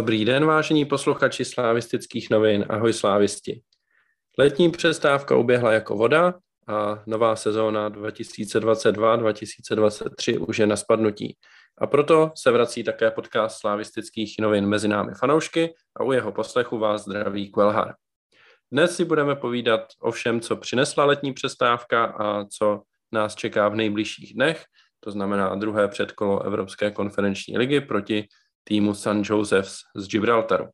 Dobrý den, vážení posluchači slávistických novin. Ahoj slávisti. Letní přestávka uběhla jako voda a nová sezóna 2022-2023 už je na spadnutí. A proto se vrací také podcast slávistických novin mezi námi fanoušky a u jeho poslechu vás zdraví Kvelhar. Dnes si budeme povídat o všem, co přinesla letní přestávka a co nás čeká v nejbližších dnech, to znamená druhé předkolo Evropské konferenční ligy proti týmu San Josephs z Gibraltaru.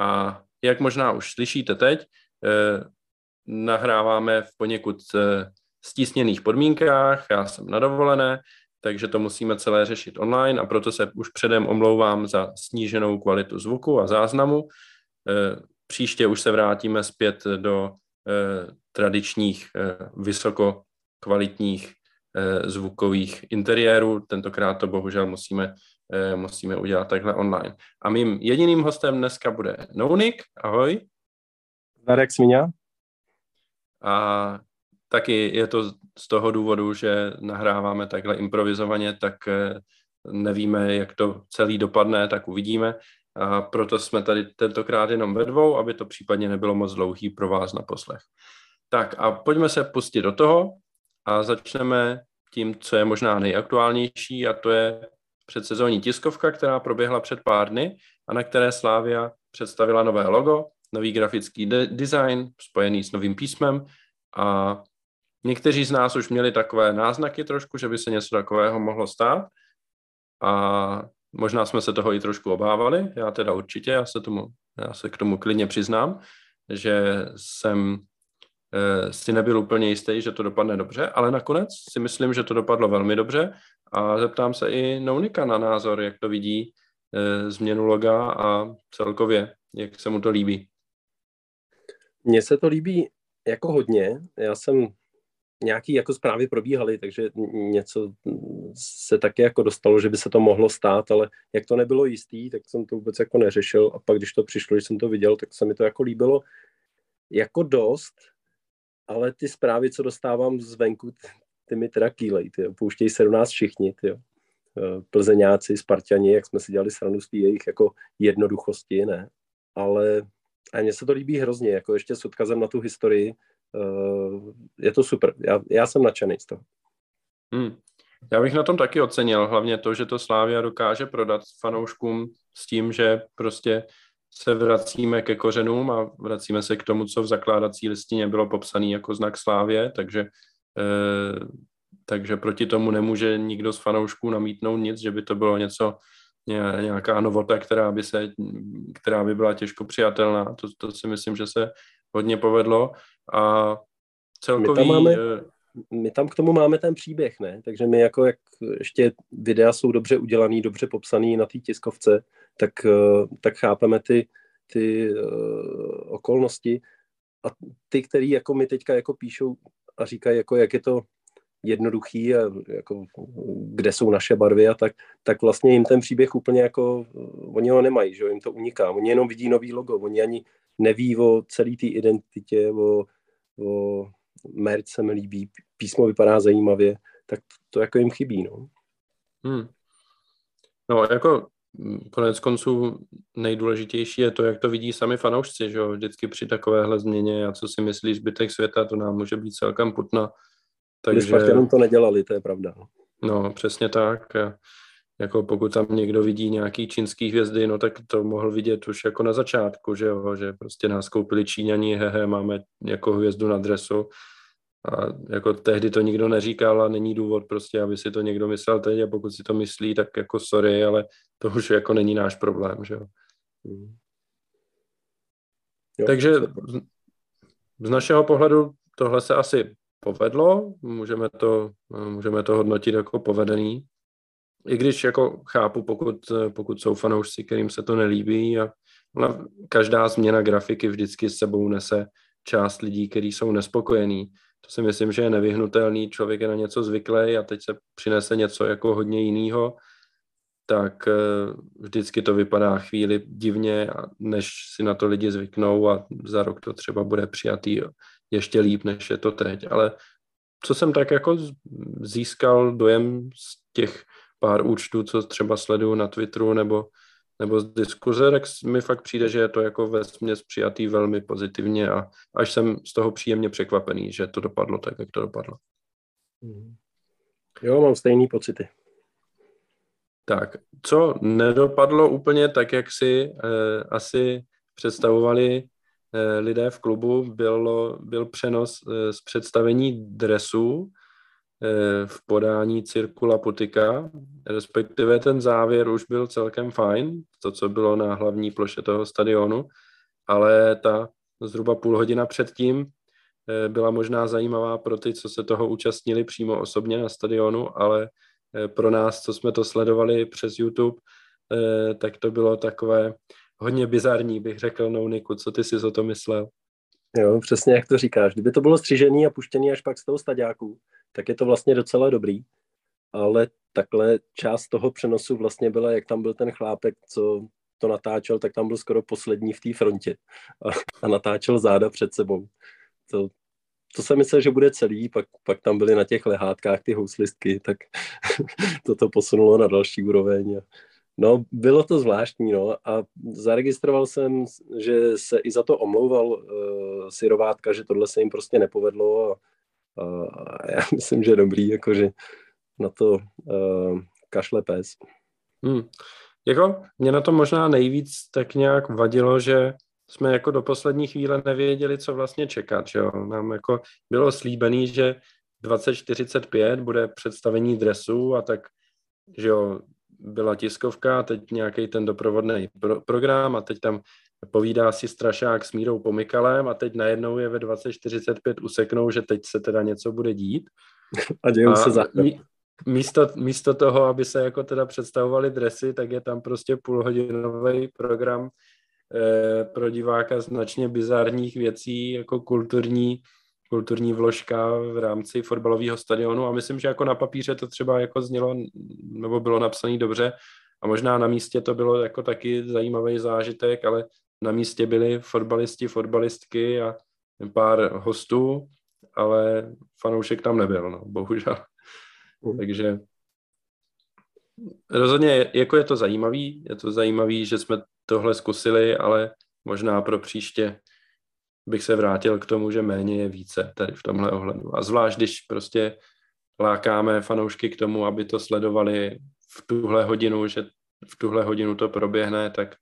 A jak možná už slyšíte teď, eh, nahráváme v poněkud eh, stísněných podmínkách, já jsem na dovolené, takže to musíme celé řešit online a proto se už předem omlouvám za sníženou kvalitu zvuku a záznamu. Eh, příště už se vrátíme zpět do tradičních vysokokvalitních zvukových interiérů. Tentokrát to bohužel musíme musíme udělat takhle online. A mým jediným hostem dneska bude Nounik. Ahoj. Darek Sviňa. A taky je to z toho důvodu, že nahráváme takhle improvizovaně, tak eh, nevíme, jak to celý dopadne, tak uvidíme. A proto jsme tady tentokrát jenom ve dvou, aby to případně nebylo moc dlouhý pro vás na poslech. Tak a pojďme se pustit do toho a začneme tím, co je možná nejaktuálnější a to je předsezónní tiskovka, která proběhla před pár dny a na které Slávia představila nové logo, nový grafický de- design spojený s novým písmem. A někteří z nás už měli takové náznaky trošku, že by se něco takového mohlo stát. A možná jsme se toho i trošku obávali, já teda určitě, já se, tomu, já se k tomu klidně přiznám, že jsem si nebyl úplně jistý, že to dopadne dobře, ale nakonec si myslím, že to dopadlo velmi dobře a zeptám se i Nounika na názor, jak to vidí e, změnu loga a celkově, jak se mu to líbí. Mně se to líbí jako hodně. Já jsem nějaký jako zprávy probíhaly, takže něco se taky jako dostalo, že by se to mohlo stát, ale jak to nebylo jistý, tak jsem to vůbec jako neřešil a pak, když to přišlo, když jsem to viděl, tak se mi to jako líbilo jako dost, ale ty zprávy, co dostávám zvenku, ty mi teda kýlej, ty pouštějí se do nás všichni, ty eh, Plzeňáci, Spartani, jak jsme si dělali srandu z jejich jako jednoduchosti, ne, ale a mně se to líbí hrozně, jako ještě s odkazem na tu historii, uh, je to super, já, já jsem nadšený z toho. Hmm. Já bych na tom taky ocenil, hlavně to, že to Slávia dokáže prodat fanouškům s tím, že prostě se vracíme ke kořenům a vracíme se k tomu, co v zakládací listině bylo popsané jako znak Slávě, takže Eh, takže proti tomu nemůže nikdo z fanoušků namítnout nic, že by to bylo něco, nějaká novota, která by, se, která by byla těžko přijatelná. To, to si myslím, že se hodně povedlo. A celkový... My tam, máme, eh, my tam k tomu máme ten příběh, ne? Takže my jako jak ještě videa jsou dobře udělaný, dobře popsaný na té tiskovce, tak, eh, tak chápeme ty, ty uh, okolnosti a ty, který jako mi teďka jako píšou a říkají, jako, jak je to jednoduchý a jako, kde jsou naše barvy a tak, tak vlastně jim ten příběh úplně jako, oni ho nemají, že jim to uniká. Oni jenom vidí nový logo, oni ani neví o celé té identitě, o, o merch se mi líbí, písmo vypadá zajímavě, tak to jako jim chybí, no. Hmm. No, jako konec konců nejdůležitější je to, jak to vidí sami fanoušci, že jo? vždycky při takovéhle změně a co si myslí zbytek světa, to nám může být celkem putna. Takže... jenom to nedělali, to je pravda. No, přesně tak. Jako pokud tam někdo vidí nějaký čínský hvězdy, no tak to mohl vidět už jako na začátku, že jo, že prostě nás koupili Číňani, hehe, máme jako hvězdu na dresu a jako tehdy to nikdo neříkal a není důvod prostě, aby si to někdo myslel teď a pokud si to myslí, tak jako sorry, ale to už jako není náš problém, že jo. Hmm. jo Takže z našeho pohledu tohle se asi povedlo, můžeme to, můžeme to hodnotit jako povedený, i když jako chápu, pokud, pokud jsou fanoušci, kterým se to nelíbí a každá změna grafiky vždycky s sebou nese část lidí, kteří jsou nespokojení to si myslím, že je nevyhnutelný. Člověk je na něco zvyklý a teď se přinese něco jako hodně jiného, tak eh, vždycky to vypadá chvíli divně, než si na to lidi zvyknou a za rok to třeba bude přijatý ještě líp, než je to teď. Ale co jsem tak jako získal dojem z těch pár účtů, co třeba sleduju na Twitteru nebo, nebo z diskuze, tak mi fakt přijde, že je to jako ve směs přijatý velmi pozitivně a až jsem z toho příjemně překvapený, že to dopadlo tak, jak to dopadlo. Mhm. Jo, mám stejný pocity. Tak, co nedopadlo úplně tak, jak si eh, asi představovali eh, lidé v klubu, bylo, byl přenos eh, z představení dresů v podání Cirkula Putika, respektive ten závěr už byl celkem fajn, to, co bylo na hlavní ploše toho stadionu, ale ta zhruba půl hodina předtím eh, byla možná zajímavá pro ty, co se toho účastnili přímo osobně na stadionu, ale eh, pro nás, co jsme to sledovali přes YouTube, eh, tak to bylo takové hodně bizarní, bych řekl, no Niku, co ty jsi o to myslel? Jo, přesně jak to říkáš. Kdyby to bylo střížený a puštěný až pak z toho staďáku, tak je to vlastně docela dobrý. Ale takhle část toho přenosu vlastně byla, jak tam byl ten chlápek, co to natáčel, tak tam byl skoro poslední v té frontě a, a natáčel záda před sebou. To, to jsem myslel, že bude celý, pak, pak tam byly na těch lehátkách ty houslistky, tak toto posunulo na další úroveň. No, bylo to zvláštní, no, a zaregistroval jsem, že se i za to omlouval uh, Sirovátka, že tohle se jim prostě nepovedlo a, a já myslím, že dobrý, jakože na to uh, kašle pes. Hmm. Jako, mě na to možná nejvíc tak nějak vadilo, že jsme jako do poslední chvíle nevěděli, co vlastně čekat, že jo. Nám jako bylo slíbený, že 2045 bude představení dresu a tak, že jo, byla tiskovka, teď nějaký ten doprovodný pro- program a teď tam povídá si strašák s Mírou Pomikalem a teď najednou je ve 2045 useknou, že teď se teda něco bude dít. A dějou se za místo, místo toho, aby se jako teda představovali dresy, tak je tam prostě půlhodinový program eh, pro diváka značně bizárních věcí, jako kulturní, kulturní vložka v rámci fotbalového stadionu a myslím, že jako na papíře to třeba jako znělo, nebo bylo napsané dobře a možná na místě to bylo jako taky zajímavý zážitek, ale na místě byli fotbalisti, fotbalistky a pár hostů, ale fanoušek tam nebyl, no, bohužel. Mm. Takže rozhodně jako je to zajímavý, je to zajímavý, že jsme tohle zkusili, ale možná pro příště bych se vrátil k tomu, že méně je více tady v tomhle ohledu. A zvlášť, když prostě lákáme fanoušky k tomu, aby to sledovali v tuhle hodinu, že v tuhle hodinu to proběhne, tak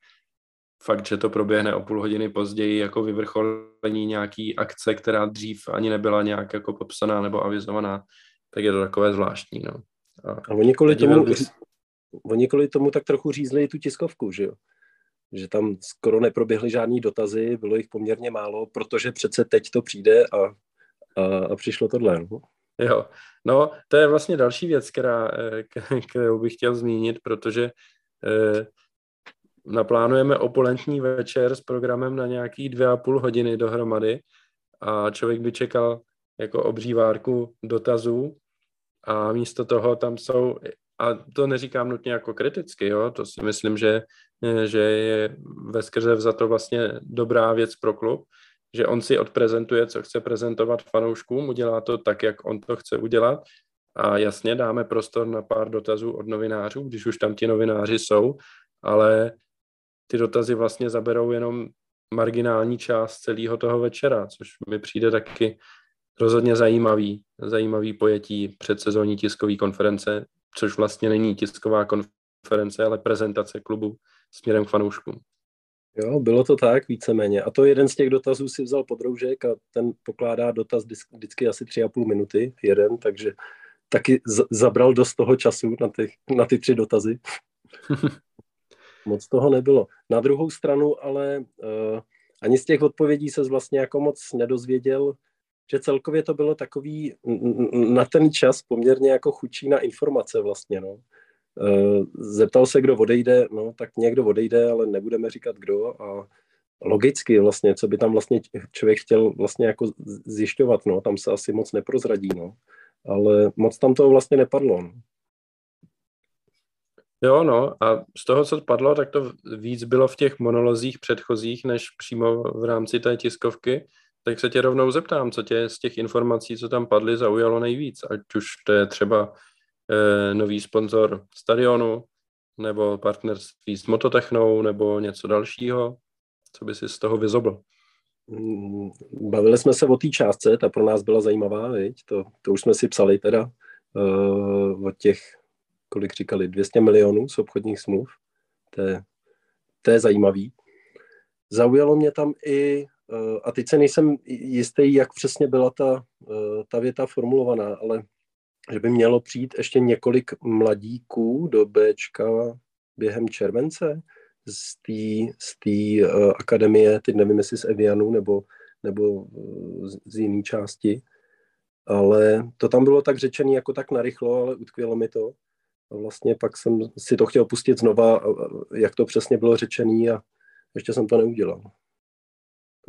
fakt, že to proběhne o půl hodiny později jako vyvrcholení nějaký akce, která dřív ani nebyla nějak jako popsaná nebo avizovaná, tak je to takové zvláštní. No. A, a oni, kvůli tomu, bys... oni kvůli tomu tak trochu řízli tu tiskovku, že jo? Že tam skoro neproběhly žádný dotazy, bylo jich poměrně málo, protože přece teď to přijde a, a, a přišlo tohle. No? Jo, no to je vlastně další věc, která, eh, kterou bych chtěl zmínit, protože eh, naplánujeme opulentní večer s programem na nějaký dvě a půl hodiny dohromady a člověk by čekal jako obřívárku dotazů a místo toho tam jsou, a to neříkám nutně jako kriticky, jo, to si myslím, že, že je ve skrze za to vlastně dobrá věc pro klub, že on si odprezentuje, co chce prezentovat fanouškům, udělá to tak, jak on to chce udělat. A jasně dáme prostor na pár dotazů od novinářů, když už tam ti novináři jsou, ale ty dotazy vlastně zaberou jenom marginální část celého toho večera, což mi přijde taky rozhodně zajímavý, zajímavý pojetí předsezónní tiskové konference, což vlastně není tisková konference, ale prezentace klubu směrem k fanouškům. Jo, bylo to tak víceméně. A to jeden z těch dotazů si vzal podroužek a ten pokládá dotaz vždycky asi tři a půl minuty, jeden, takže taky zabral dost toho času na, ty, na ty tři dotazy. moc toho nebylo. Na druhou stranu ale uh, ani z těch odpovědí se vlastně jako moc nedozvěděl, že celkově to bylo takový na ten čas poměrně jako chučí na informace vlastně, no. Uh, zeptal se, kdo odejde, no tak někdo odejde, ale nebudeme říkat kdo a logicky vlastně, co by tam vlastně člověk chtěl vlastně jako zjišťovat, no, tam se asi moc neprozradí, no. Ale moc tam toho vlastně nepadlo, no. Jo, no, a z toho, co padlo, tak to víc bylo v těch monolozích předchozích, než přímo v rámci té tiskovky. Tak se tě rovnou zeptám, co tě z těch informací, co tam padly, zaujalo nejvíc, ať už to je třeba eh, nový sponzor stadionu, nebo partnerství s Mototechnou, nebo něco dalšího? Co by si z toho vyzobl? Mm, bavili jsme se o té částce, ta pro nás byla zajímavá, viď? To, to už jsme si psali teda uh, od těch, kolik říkali, 200 milionů z obchodních smluv. To je, to je zajímavý. Zaujalo mě tam i, a teď se nejsem jistý, jak přesně byla ta, uh, ta věta formulovaná, ale že by mělo přijít ještě několik mladíků do Bčka během července z té z uh, akademie, teď nevím, jestli z Evianu nebo, nebo z, z jiné části, ale to tam bylo tak řečené jako tak narychlo, ale utkvělo mi to. A vlastně pak jsem si to chtěl pustit znova, jak to přesně bylo řečené a ještě jsem to neudělal.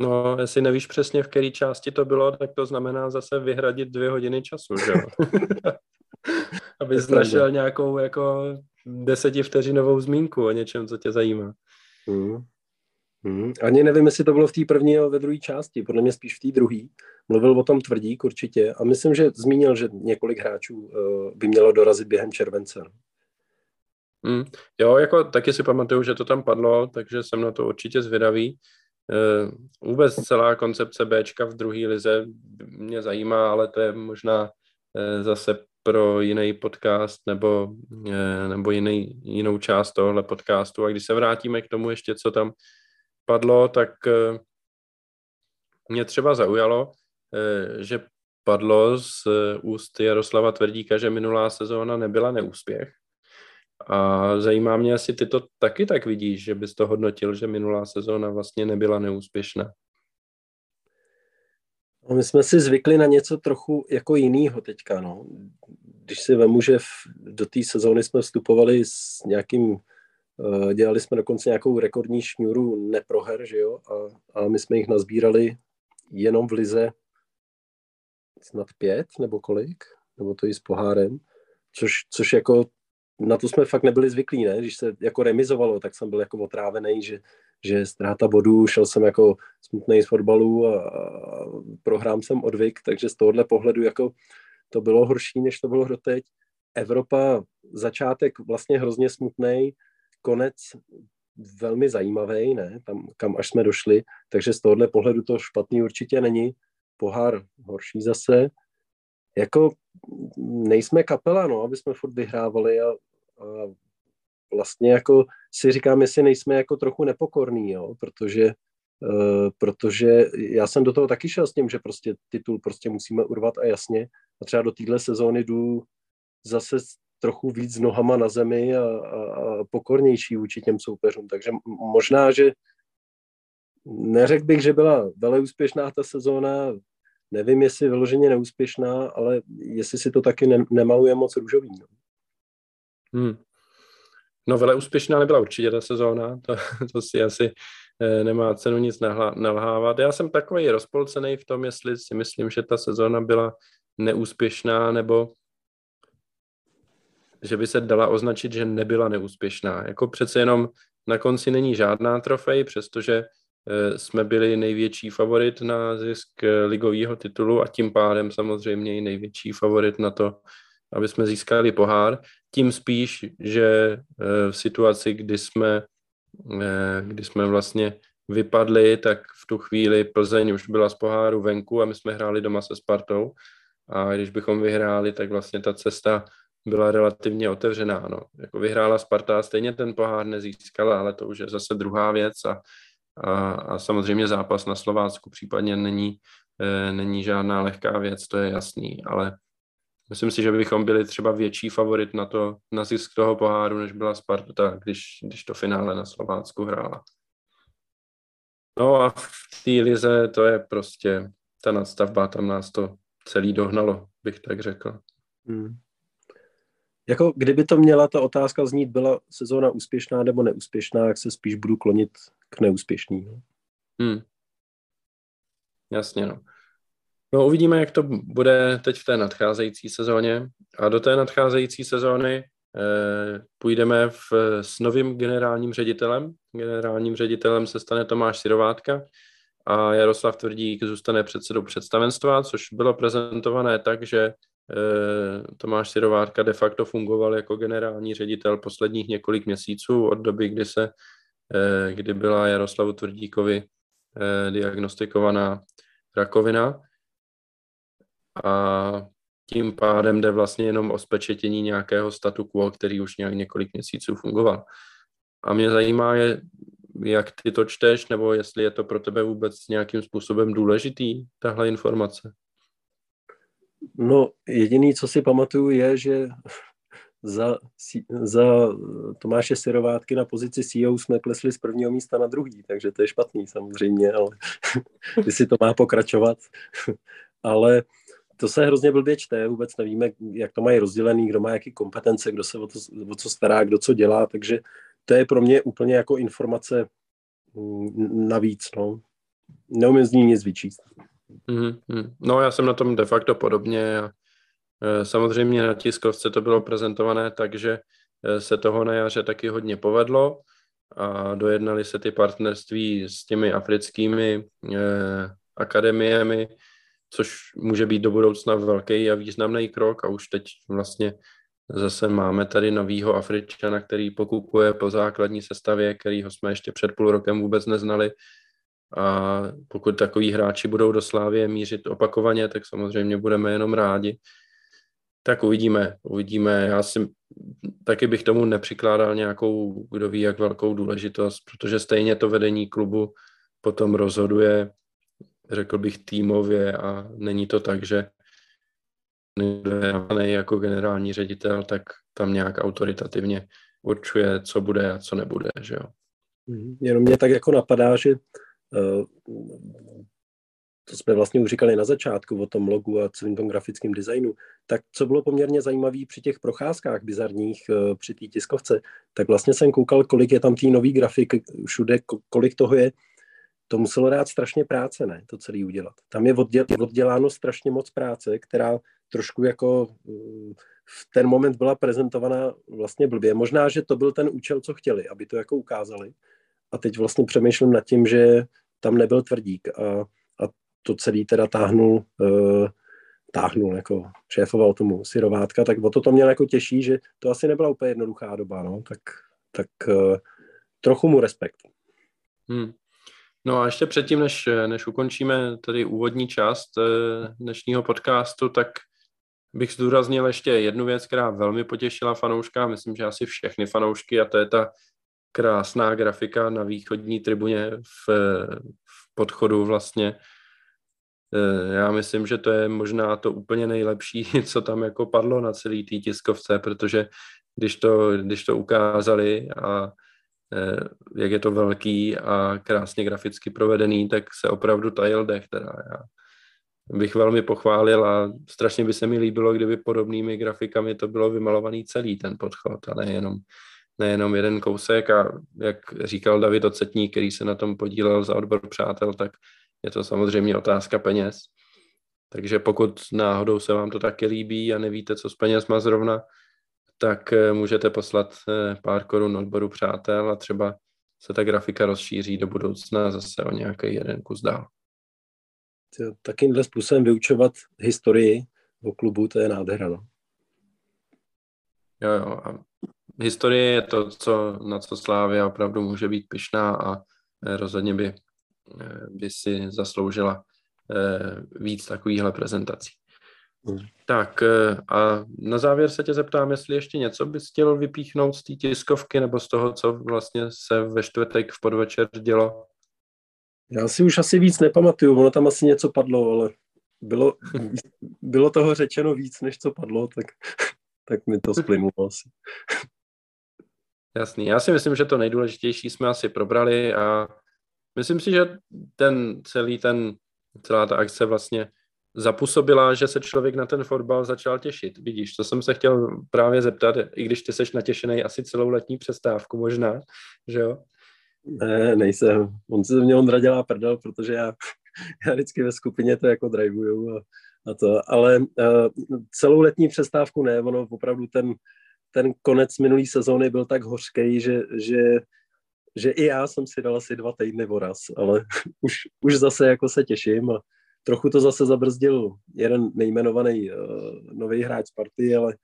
No, jestli nevíš přesně, v které části to bylo, tak to znamená zase vyhradit dvě hodiny času, že jo? Aby našel nějakou jako desetivteřinovou zmínku o něčem, co tě zajímá. Mm. Mm. Ani nevím, jestli to bylo v té první nebo ve druhé části, podle mě spíš v té druhé. Mluvil o tom Tvrdík určitě a myslím, že zmínil, že několik hráčů uh, by mělo dorazit během července. Mm. Jo, jako taky si pamatuju, že to tam padlo, takže jsem na to určitě zvědavý. Uh, vůbec celá koncepce Bčka v druhé lize mě zajímá, ale to je možná uh, zase pro jiný podcast nebo, uh, nebo jiný, jinou část tohle podcastu. A když se vrátíme k tomu ještě, co tam padlo, tak mě třeba zaujalo, že padlo z úst Jaroslava Tvrdíka, že minulá sezóna nebyla neúspěch. A zajímá mě, jestli ty to taky tak vidíš, že bys to hodnotil, že minulá sezóna vlastně nebyla neúspěšná. No, my jsme si zvykli na něco trochu jako jinýho teďka. No. Když si vemu, že v, do té sezóny jsme vstupovali s nějakým, uh, dělali jsme dokonce nějakou rekordní šňůru neproher, že jo, a, a my jsme jich nazbírali jenom v lize snad pět nebo kolik, nebo to i s pohárem, což, což jako na to jsme fakt nebyli zvyklí, ne? Když se jako remizovalo, tak jsem byl jako otrávený, že, že ztráta bodů, šel jsem jako smutný z fotbalu a, a prohrám jsem odvyk, takže z tohohle pohledu jako to bylo horší, než to bylo doteď. Evropa, začátek vlastně hrozně smutný, konec velmi zajímavý, ne, tam, kam až jsme došli, takže z tohohle pohledu to špatný určitě není. Pohár horší zase. Jako nejsme kapela, no, aby jsme furt vyhrávali a, a vlastně jako si říkám, jestli nejsme jako trochu nepokorní, jo, protože Uh, protože já jsem do toho taky šel s tím, že prostě titul prostě musíme urvat a jasně. A třeba do téhle sezóny jdu zase trochu víc nohama na zemi a, a, a pokornější vůči těm soupeřům. Takže možná, že neřekl bych, že byla vele úspěšná ta sezóna, nevím, jestli vyloženě neúspěšná, ale jestli si to taky ne, nemaluje moc růžový. No. Hmm. No vele úspěšná nebyla určitě ta sezóna, to, to si asi eh, nemá cenu nic nalhávat. Já jsem takový rozpolcený v tom, jestli si myslím, že ta sezóna byla neúspěšná, nebo že by se dala označit, že nebyla neúspěšná. Jako přece jenom na konci není žádná trofej, přestože jsme byli největší favorit na zisk eh, ligového titulu a tím pádem samozřejmě i největší favorit na to, aby jsme získali pohár. Tím spíš, že eh, v situaci, kdy jsme, kdy jsme vlastně vypadli, tak v tu chvíli Plzeň už byla z poháru venku a my jsme hráli doma se Spartou. A když bychom vyhráli, tak vlastně ta cesta byla relativně otevřená. No. Jako vyhrála Sparta, stejně ten pohár nezískala, ale to už je zase druhá věc a, a, a samozřejmě zápas na Slovácku případně není, e, není žádná lehká věc, to je jasný, ale myslím si, že bychom byli třeba větší favorit na to, na zisk toho poháru, než byla Sparta, když, když to finále na Slovácku hrála. No a v té lize to je prostě ta nadstavba, tam nás to celý dohnalo, bych tak řekl. Hmm. Jako kdyby to měla ta otázka znít, byla sezóna úspěšná nebo neúspěšná, jak se spíš budu klonit k neúspěšný. No. Hmm. Jasně, no. No uvidíme, jak to bude teď v té nadcházející sezóně. A do té nadcházející sezóny eh, půjdeme v, s novým generálním ředitelem. Generálním ředitelem se stane Tomáš Sirovátka a Jaroslav Tvrdík zůstane předsedou představenstva, což bylo prezentované tak, že Tomáš Sirovátka de facto fungoval jako generální ředitel posledních několik měsíců od doby, kdy se, kdy byla Jaroslavu Tvrdíkovi diagnostikovaná rakovina. A tím pádem jde vlastně jenom o spečetění nějakého statu quo, který už nějak několik měsíců fungoval. A mě zajímá, je, jak ty to čteš, nebo jestli je to pro tebe vůbec nějakým způsobem důležitý, tahle informace? No, jediný, co si pamatuju, je, že za, za Tomáše Sirovátky na pozici CEO jsme klesli z prvního místa na druhý, takže to je špatný samozřejmě, ale jestli to má pokračovat. ale to se hrozně blbě čte, vůbec nevíme, jak to mají rozdělený, kdo má jaký kompetence, kdo se o, to, o co stará, kdo co dělá, takže to je pro mě úplně jako informace mm, navíc, no. Neumím z ní nic vyčíst. Mm-hmm. No já jsem na tom de facto podobně a e, samozřejmě na tiskovce to bylo prezentované tak, že e, se toho na jaře taky hodně povedlo a dojednali se ty partnerství s těmi africkými eh, akademiemi, což může být do budoucna velký a významný krok a už teď vlastně zase máme tady novýho Afričana, který pokukuje po základní sestavě, kterýho jsme ještě před půl rokem vůbec neznali a pokud takový hráči budou do Slávě mířit opakovaně, tak samozřejmě budeme jenom rádi. Tak uvidíme, uvidíme. Já si taky bych tomu nepřikládal nějakou, kdo ví, jak velkou důležitost, protože stejně to vedení klubu potom rozhoduje řekl bych, týmově a není to tak, že jako generální ředitel, tak tam nějak autoritativně určuje, co bude a co nebude, že jo. Mhm. Jenom mě tak jako napadá, že to jsme vlastně už říkali na začátku o tom logu a celým tom grafickém designu, tak co bylo poměrně zajímavé při těch procházkách bizarních uh, při té tiskovce, tak vlastně jsem koukal, kolik je tam tý nový grafik všude, kolik toho je to muselo dát strašně práce, ne, to celé udělat. Tam je odděl, odděláno strašně moc práce, která trošku jako mm, v ten moment byla prezentovaná vlastně blbě. Možná, že to byl ten účel, co chtěli, aby to jako ukázali. A teď vlastně přemýšlím nad tím, že tam nebyl tvrdík a, a to celý teda táhnul, uh, táhnul, jako šéfoval tomu Sirovátka, tak o to to měl jako těžší, že to asi nebyla úplně jednoduchá doba, no, tak, tak uh, trochu mu respekt. Hmm. No a ještě předtím, než, než ukončíme tady úvodní část eh, dnešního podcastu, tak bych zdůraznil ještě jednu věc, která velmi potěšila fanouška, myslím, že asi všechny fanoušky, a to je ta krásná grafika na východní tribuně v, v podchodu vlastně. Eh, já myslím, že to je možná to úplně nejlepší, co tam jako padlo na celý té tiskovce, protože když to, když to ukázali a Eh, jak je to velký a krásně graficky provedený, tak se opravdu tajil dech. Teda. Já bych velmi pochválil a strašně by se mi líbilo, kdyby podobnými grafikami to bylo vymalovaný celý ten podchod a nejenom, nejenom jeden kousek a jak říkal David Ocetník, který se na tom podílel za odbor přátel, tak je to samozřejmě otázka peněz. Takže pokud náhodou se vám to taky líbí a nevíte, co s penězma zrovna, tak eh, můžete poslat eh, pár korun odboru přátel a třeba se ta grafika rozšíří do budoucna zase o nějaký jeden kus dál. Takýmhle způsobem vyučovat historii o klubu, to je nádhera. No. Jo, jo. A historie je to, co, na co Slávia opravdu může být pyšná a eh, rozhodně by, by si zasloužila víc takovýchhle prezentací. Hmm. Tak eh, a na závěr se tě zeptám, jestli ještě něco bys chtěl vypíchnout z té tiskovky nebo z toho, co vlastně se ve čtvrtek v podvečer dělo? Já si už asi víc nepamatuju, ono tam asi něco padlo, ale bylo, bylo toho řečeno víc, než co padlo, tak, tak mi to splynulo asi. Jasný, já si myslím, že to nejdůležitější jsme asi probrali a myslím si, že ten celý ten, celá ta akce vlastně zapůsobila, že se člověk na ten fotbal začal těšit. Vidíš, to jsem se chtěl právě zeptat, i když ty seš natěšený asi celou letní přestávku možná, že jo? Ne, nejsem. On se mě Ondra dělá prdel, protože já, já vždycky ve skupině to jako drivuju a, a to, ale uh, celou letní přestávku ne, ono opravdu ten, ten konec minulý sezóny byl tak hořký, že, že, že i já jsem si dal asi dva týdny voraz, ale už, už zase jako se těším a trochu to zase zabrzdil jeden nejmenovaný uh, nový hráč party, ale,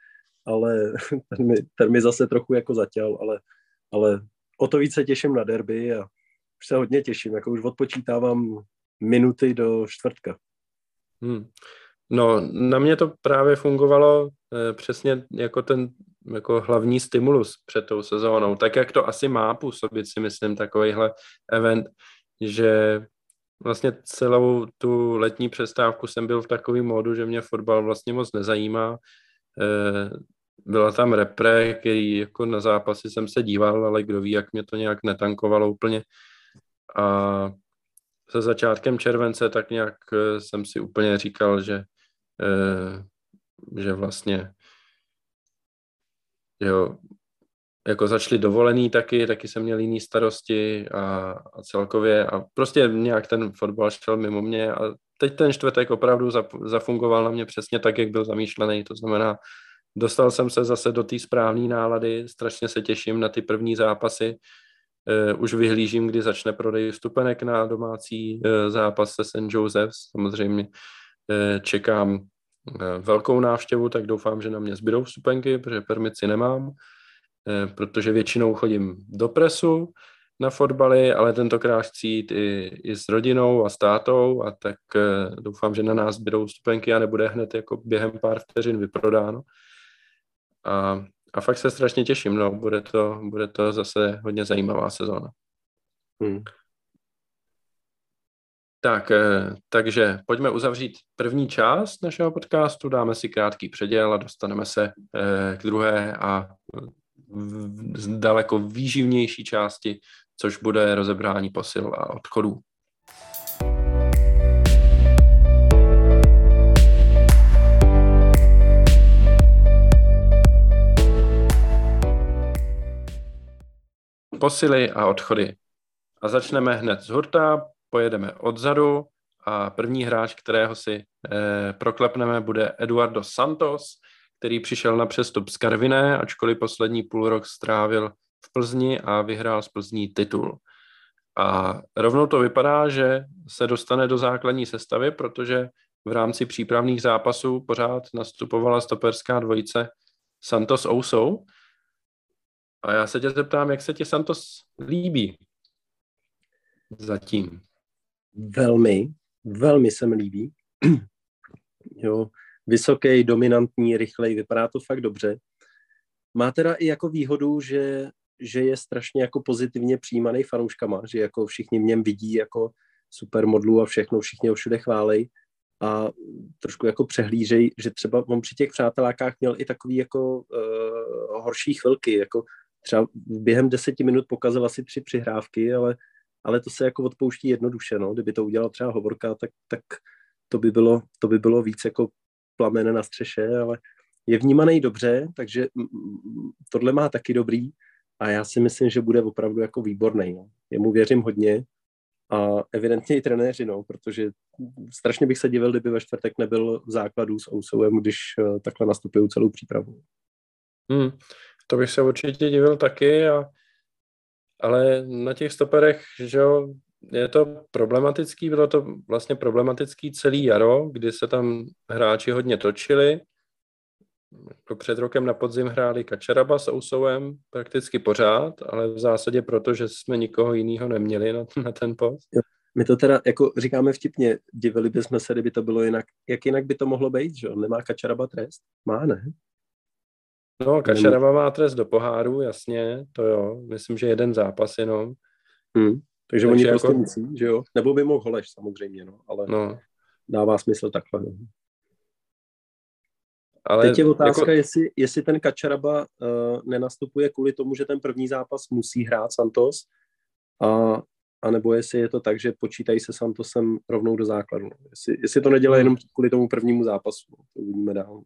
ale ten, mi, ten mi zase trochu jako zatěl, ale, ale o to více těším na derby a už se hodně těším, jako už odpočítávám minuty do čtvrtka. Hmm. No, na mě to právě fungovalo eh, přesně jako ten jako hlavní stimulus před tou sezónou. Tak, jak to asi má působit, si myslím, takovýhle event, že vlastně celou tu letní přestávku jsem byl v takovém módu, že mě fotbal vlastně moc nezajímá. Eh, byla tam repre, který jako na zápasy jsem se díval, ale kdo ví, jak mě to nějak netankovalo úplně. A se začátkem července tak nějak eh, jsem si úplně říkal, že, eh, že vlastně jo, jako začali dovolený taky, taky jsem měl jiný starosti a, a celkově a prostě nějak ten fotbal šel mimo mě a teď ten čtvrtek opravdu zafungoval na mě přesně tak, jak byl zamýšlený, to znamená, dostal jsem se zase do té správné nálady, strašně se těším na ty první zápasy, uh, už vyhlížím, kdy začne prodej vstupenek na domácí uh, zápas se St. Joseph's, samozřejmě uh, čekám velkou návštěvu, tak doufám, že na mě zbydou vstupenky, protože permici nemám. Eh, protože většinou chodím do presu na fotbaly, ale tentokrát chci jít i, i s rodinou a s tátou a tak eh, doufám, že na nás budou stupenky a nebude hned jako během pár vteřin vyprodáno. A, a fakt se strašně těším, no, bude to, bude to zase hodně zajímavá sezóna. Hmm. Tak, eh, takže pojďme uzavřít první část našeho podcastu, dáme si krátký předěl a dostaneme se k druhé a daleko výživnější části, což bude rozebrání posil a odchodů. Posily a odchody. A začneme hned z hurta, pojedeme odzadu a první hráč, kterého si eh, proklepneme, bude Eduardo Santos, který přišel na přestup z Karviné, ačkoliv poslední půl rok strávil v Plzni a vyhrál z Plzní titul. A rovnou to vypadá, že se dostane do základní sestavy, protože v rámci přípravných zápasů pořád nastupovala stoperská dvojice Santos Ousou. A já se tě zeptám, jak se ti Santos líbí zatím? Velmi, velmi se mi líbí. jo, vysoký, dominantní, rychlej, vypadá to fakt dobře. Má teda i jako výhodu, že, že je strašně jako pozitivně přijímaný fanouškama, že jako všichni v něm vidí jako super modlu a všechno, všichni ho všude chválej a trošku jako přehlížej, že třeba on při těch přátelákách měl i takový jako uh, horší chvilky, jako třeba během deseti minut pokazil asi tři přihrávky, ale, ale to se jako odpouští jednoduše, no. Kdyby to udělal třeba Hovorka, tak, tak to by bylo, to by bylo víc jako plamene na střeše, ale je vnímaný dobře, takže tohle má taky dobrý a já si myslím, že bude opravdu jako výborný. No. Jemu věřím hodně a evidentně i trenéři, no, protože strašně bych se divil, kdyby ve čtvrtek nebyl v základu s Ousouem, když uh, takhle nastupují celou přípravu. Hmm, to bych se určitě divil taky, a, ale na těch stoperech, že jo, je to problematický, bylo to vlastně problematický celý jaro, kdy se tam hráči hodně točili. Jako před rokem na podzim hráli Kačaraba s Ousouem prakticky pořád, ale v zásadě proto, že jsme nikoho jiného neměli na, na ten post. My to teda jako říkáme vtipně, divili bychom se, kdyby to bylo jinak. Jak jinak by to mohlo být, že nemá Kačaraba trest? Má, ne? No, Kačaraba má trest do poháru, jasně, to jo. Myslím, že jeden zápas jenom. Hmm. Takže, Takže oni jako... prostě musí, že jo? Nebo by mohl Holeš samozřejmě, no, ale no. dává smysl takhle. No. Ale Teď je otázka, jako... jestli, jestli ten Kačaraba uh, nenastupuje kvůli tomu, že ten první zápas musí hrát Santos, a, a nebo jestli je to tak, že počítají se Santosem rovnou do základu. No. Jestli, jestli to nedělá hmm. jenom kvůli tomu prvnímu zápasu, no. to uvidíme dál.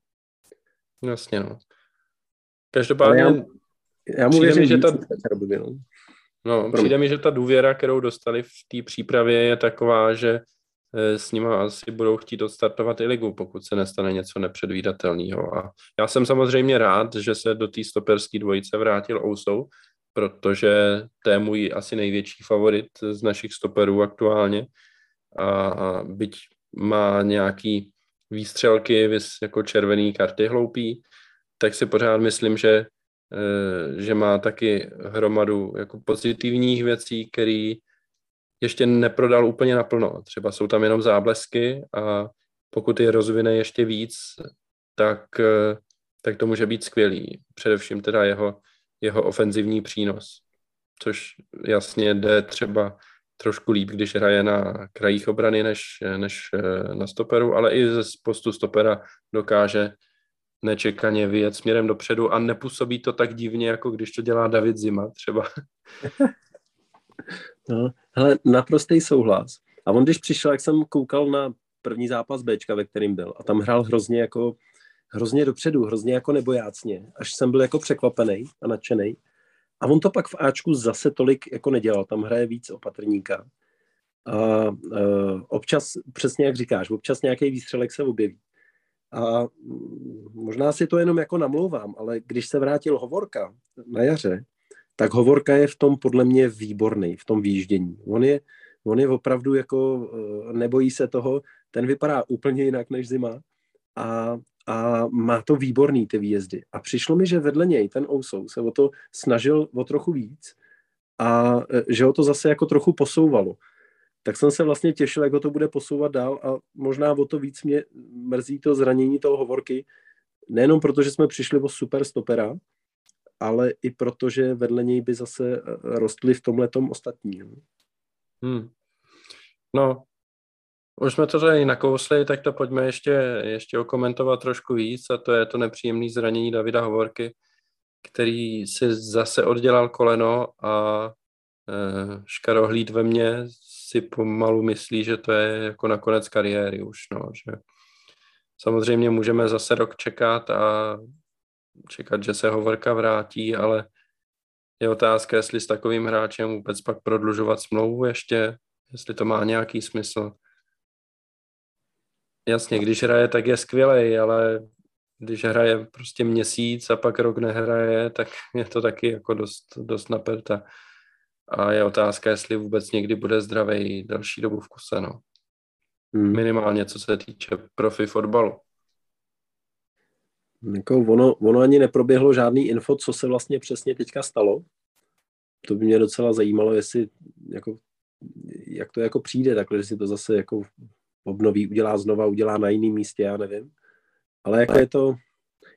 Jasně, no. Každopádně... já, já mu věřím, že ta... Kačarabovi, no. No, přijde mi, že ta důvěra, kterou dostali v té přípravě, je taková, že eh, s nimi asi budou chtít odstartovat i ligu, pokud se nestane něco nepředvídatelného. A já jsem samozřejmě rád, že se do té stoperské dvojice vrátil Ousou, protože to je můj asi největší favorit z našich stoperů aktuálně. A byť má nějaký výstřelky, jako červený karty hloupý, tak si pořád myslím, že, eh, že má taky hromadu jako pozitivních věcí, který ještě neprodal úplně naplno. Třeba jsou tam jenom záblesky a pokud je rozvine ještě víc, tak, eh, tak to může být skvělý. Především teda jeho, jeho ofenzivní přínos, což jasně jde třeba trošku líp, když hraje na krajích obrany než, než eh, na stoperu, ale i ze postu stopera dokáže nečekaně vyjet směrem dopředu a nepůsobí to tak divně, jako když to dělá David Zima třeba. No, hele, naprostý souhlas. A on, když přišel, jak jsem koukal na první zápas Bčka, ve kterým byl, a tam hrál hrozně jako hrozně dopředu, hrozně jako nebojácně, až jsem byl jako překvapený a nadšený. A on to pak v Ačku zase tolik jako nedělal, tam hraje víc opatrníka. A uh, občas, přesně jak říkáš, občas nějaký výstřelek se objeví. A možná si to jenom jako namlouvám, ale když se vrátil Hovorka na jaře, tak Hovorka je v tom podle mě výborný, v tom výjíždění. On je, on je opravdu jako, eh, nebojí se toho, ten vypadá úplně jinak než zima a, a má to výborný ty výjezdy. A přišlo mi, že vedle něj ten Ousou se o to snažil o trochu víc a eh, že ho to zase jako trochu posouvalo. Tak jsem se vlastně těšil, jak ho to bude posouvat dál a možná o to víc mě mrzí to zranění toho Hovorky, nejenom proto, že jsme přišli o super stopera, ale i proto, že vedle něj by zase eh, rostly v tomhle ostatní. No. Hmm. No, už jsme to tady nakousli, tak to pojďme ještě, ještě okomentovat trošku víc a to je to nepříjemné zranění Davida Hovorky, který si zase oddělal koleno a e, škarohlíd ve mně si pomalu myslí, že to je jako na konec kariéry už, no, že samozřejmě můžeme zase rok čekat a čekat, že se Hovorka vrátí, ale je otázka, jestli s takovým hráčem vůbec pak prodlužovat smlouvu ještě, jestli to má nějaký smysl. Jasně, když hraje, tak je skvělý, ale když hraje prostě měsíc a pak rok nehraje, tak je to taky jako dost, dost naperta. A je otázka, jestli vůbec někdy bude zdravý další dobu v kuse, no. Hmm. Minimálně co se týče profi fotbalu. Jako ono, ono ani neproběhlo žádný info, co se vlastně přesně teďka stalo. To by mě docela zajímalo, jestli jako, jak to jako přijde, takhle, že si to zase jako obnoví, udělá znova, udělá na jiném místě, já nevím. Ale jako je to,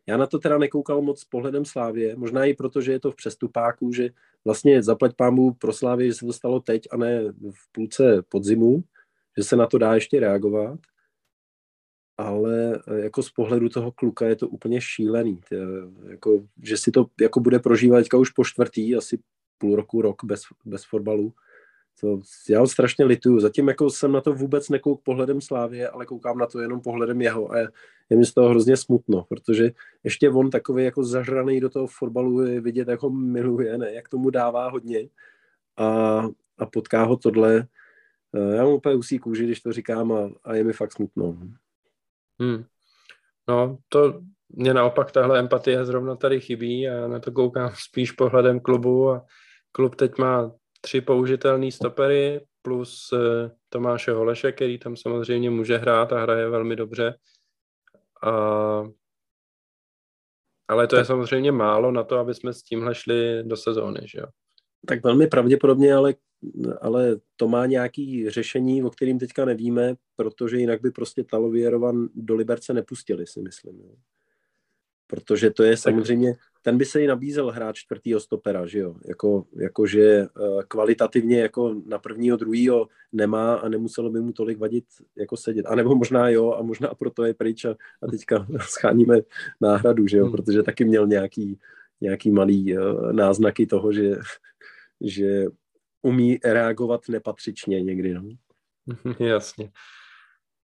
já na to teda nekoukal moc s pohledem Slávě, možná i proto, že je to v přestupáku, že vlastně zaplať pámu pro Slávě, že se to stalo teď a ne v půlce podzimu, že se na to dá ještě reagovat ale eh, jako z pohledu toho kluka je to úplně šílený. Tě, jako, že si to jako bude prožívat už po čtvrtý, asi půl roku, rok bez, bez fotbalu. To, já ho strašně lituju. Zatím jako jsem na to vůbec nekouk pohledem Slávě, ale koukám na to jenom pohledem jeho a je, je mi z toho hrozně smutno, protože ještě on takový jako zažraný do toho fotbalu je vidět, jak ho miluje, ne, jak tomu dává hodně a, a potká ho tohle. Eh, já mám úplně usí kůži, když to říkám a, a je mi fakt smutno. Hmm. No, to mě naopak tahle empatie zrovna tady chybí a na to koukám spíš pohledem klubu a klub teď má tři použitelné stopery plus uh, Tomáše Holeše, který tam samozřejmě může hrát a hraje velmi dobře. A... Ale to je samozřejmě málo na to, aby jsme s tímhle šli do sezóny, že jo? Tak velmi pravděpodobně, ale ale to má nějaký řešení, o kterým teďka nevíme, protože jinak by prostě Talovierovan do Liberce nepustili, si myslím. Jo. Protože to je samozřejmě, ten by se i nabízel hrát čtvrtýho stopera, že jo, jako, jako že eh, kvalitativně jako na prvního, druhýho nemá a nemuselo by mu tolik vadit jako sedět. A nebo možná jo a možná proto je pryč a, a teďka scháníme náhradu, že jo, hmm. protože taky měl nějaký, nějaký malý uh, náznaky toho, že, že umí reagovat nepatřičně někdy. No. Jasně.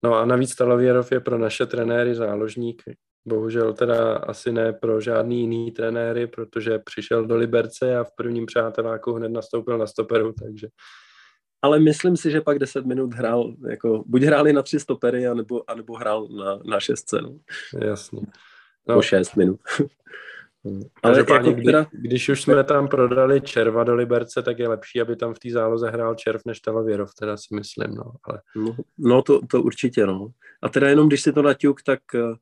No a navíc Talavěrov je pro naše trenéry záložník. Bohužel teda asi ne pro žádný jiný trenéry, protože přišel do Liberce a v prvním přáteláku hned nastoupil na stoperu, takže... Ale myslím si, že pak 10 minut hrál, jako buď hráli na tři stopery, anebo, anebo hrál na, na šestce. No. Jasně. No. Po šest minut. Ale jako kdy, teda... když už jsme tam prodali Červa do Liberce, tak je lepší, aby tam v té záloze hrál Červ než Talavěrov, teda si myslím, no. Ale... No, no to, to určitě, no. A teda jenom, když si to naťuk, tak uh,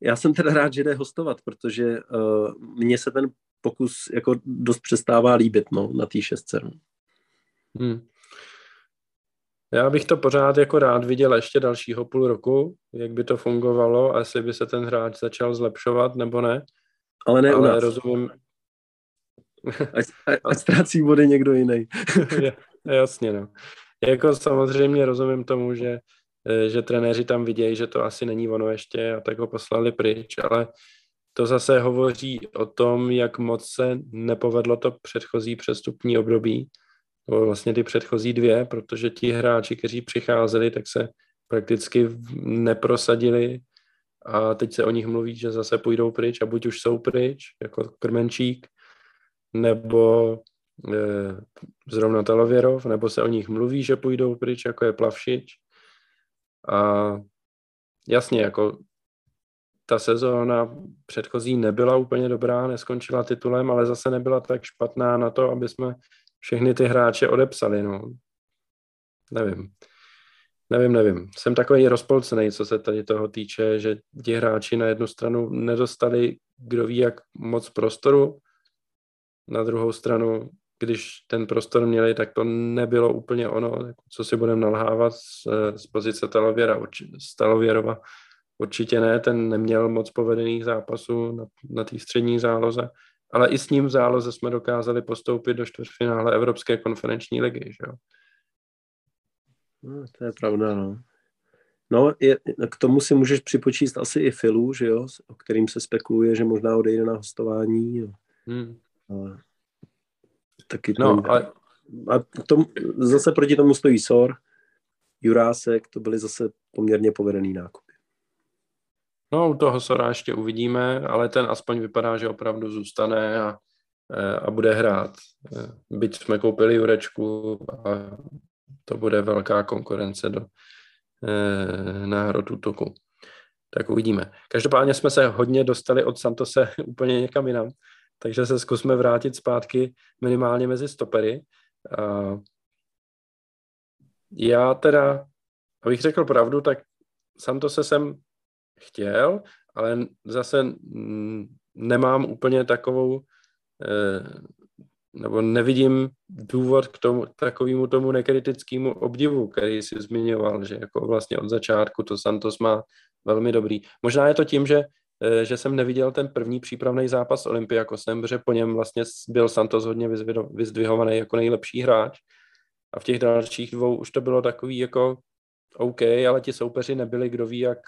já jsem teda rád, že jde hostovat, protože uh, mně se ten pokus jako dost přestává líbit, no, na té šestce, no. Hmm. Já bych to pořád jako rád viděl ještě dalšího půl roku, jak by to fungovalo a jestli by se ten hráč začal zlepšovat nebo ne. Ale ne Ale u nás. rozumím. Ať, ať, ztrácí body někdo jiný. Jasně, no. Jako samozřejmě rozumím tomu, že, že trenéři tam vidějí, že to asi není ono ještě a tak ho poslali pryč, ale to zase hovoří o tom, jak moc se nepovedlo to předchozí přestupní období, nebo vlastně ty předchozí dvě, protože ti hráči, kteří přicházeli, tak se prakticky neprosadili a teď se o nich mluví, že zase půjdou pryč a buď už jsou pryč, jako Krmenčík, nebo e, zrovna Talavěrov, nebo se o nich mluví, že půjdou pryč, jako je Plavšič. A jasně, jako ta sezóna předchozí nebyla úplně dobrá, neskončila titulem, ale zase nebyla tak špatná na to, aby jsme všechny ty hráče odepsali, no. Nevím. Nevím, nevím. Jsem takový rozpolcený, co se tady toho týče, že ti hráči na jednu stranu nedostali kdo ví jak moc prostoru, na druhou stranu, když ten prostor měli, tak to nebylo úplně ono, co si budeme nalhávat z, z pozice Talověra, z Talověrova. Určitě ne, ten neměl moc povedených zápasů na, na té střední záloze, ale i s ním v záloze jsme dokázali postoupit do čtvrtfinále Evropské konferenční ligy. Že jo? No, to je pravda, no. No, je, k tomu si můžeš připočíst asi i Filu, že jo, o kterým se spekuluje, že možná odejde na hostování. Hmm. Ale taky to no, ale... A tom, zase proti tomu stojí Sor, Jurásek, to byly zase poměrně povedený nákupy. No, u toho Sora ještě uvidíme, ale ten aspoň vypadá, že opravdu zůstane a, e, a bude hrát. E, byť jsme koupili Jurečku a to bude velká konkurence do eh, náhrod útoku. Tak uvidíme. Každopádně jsme se hodně dostali od Santose úplně někam jinam, takže se zkusme vrátit zpátky minimálně mezi stopery. Já teda, abych řekl pravdu, tak Santose jsem chtěl, ale zase nemám úplně takovou eh, nebo nevidím důvod k tomu, takovému tomu nekritickému obdivu, který si zmiňoval, že jako vlastně od začátku to Santos má velmi dobrý. Možná je to tím, že, že jsem neviděl ten první přípravný zápas Olympiakosem, protože po něm vlastně byl Santos hodně vyzdvihovaný jako nejlepší hráč a v těch dalších dvou už to bylo takový jako OK, ale ti soupeři nebyli kdo ví jak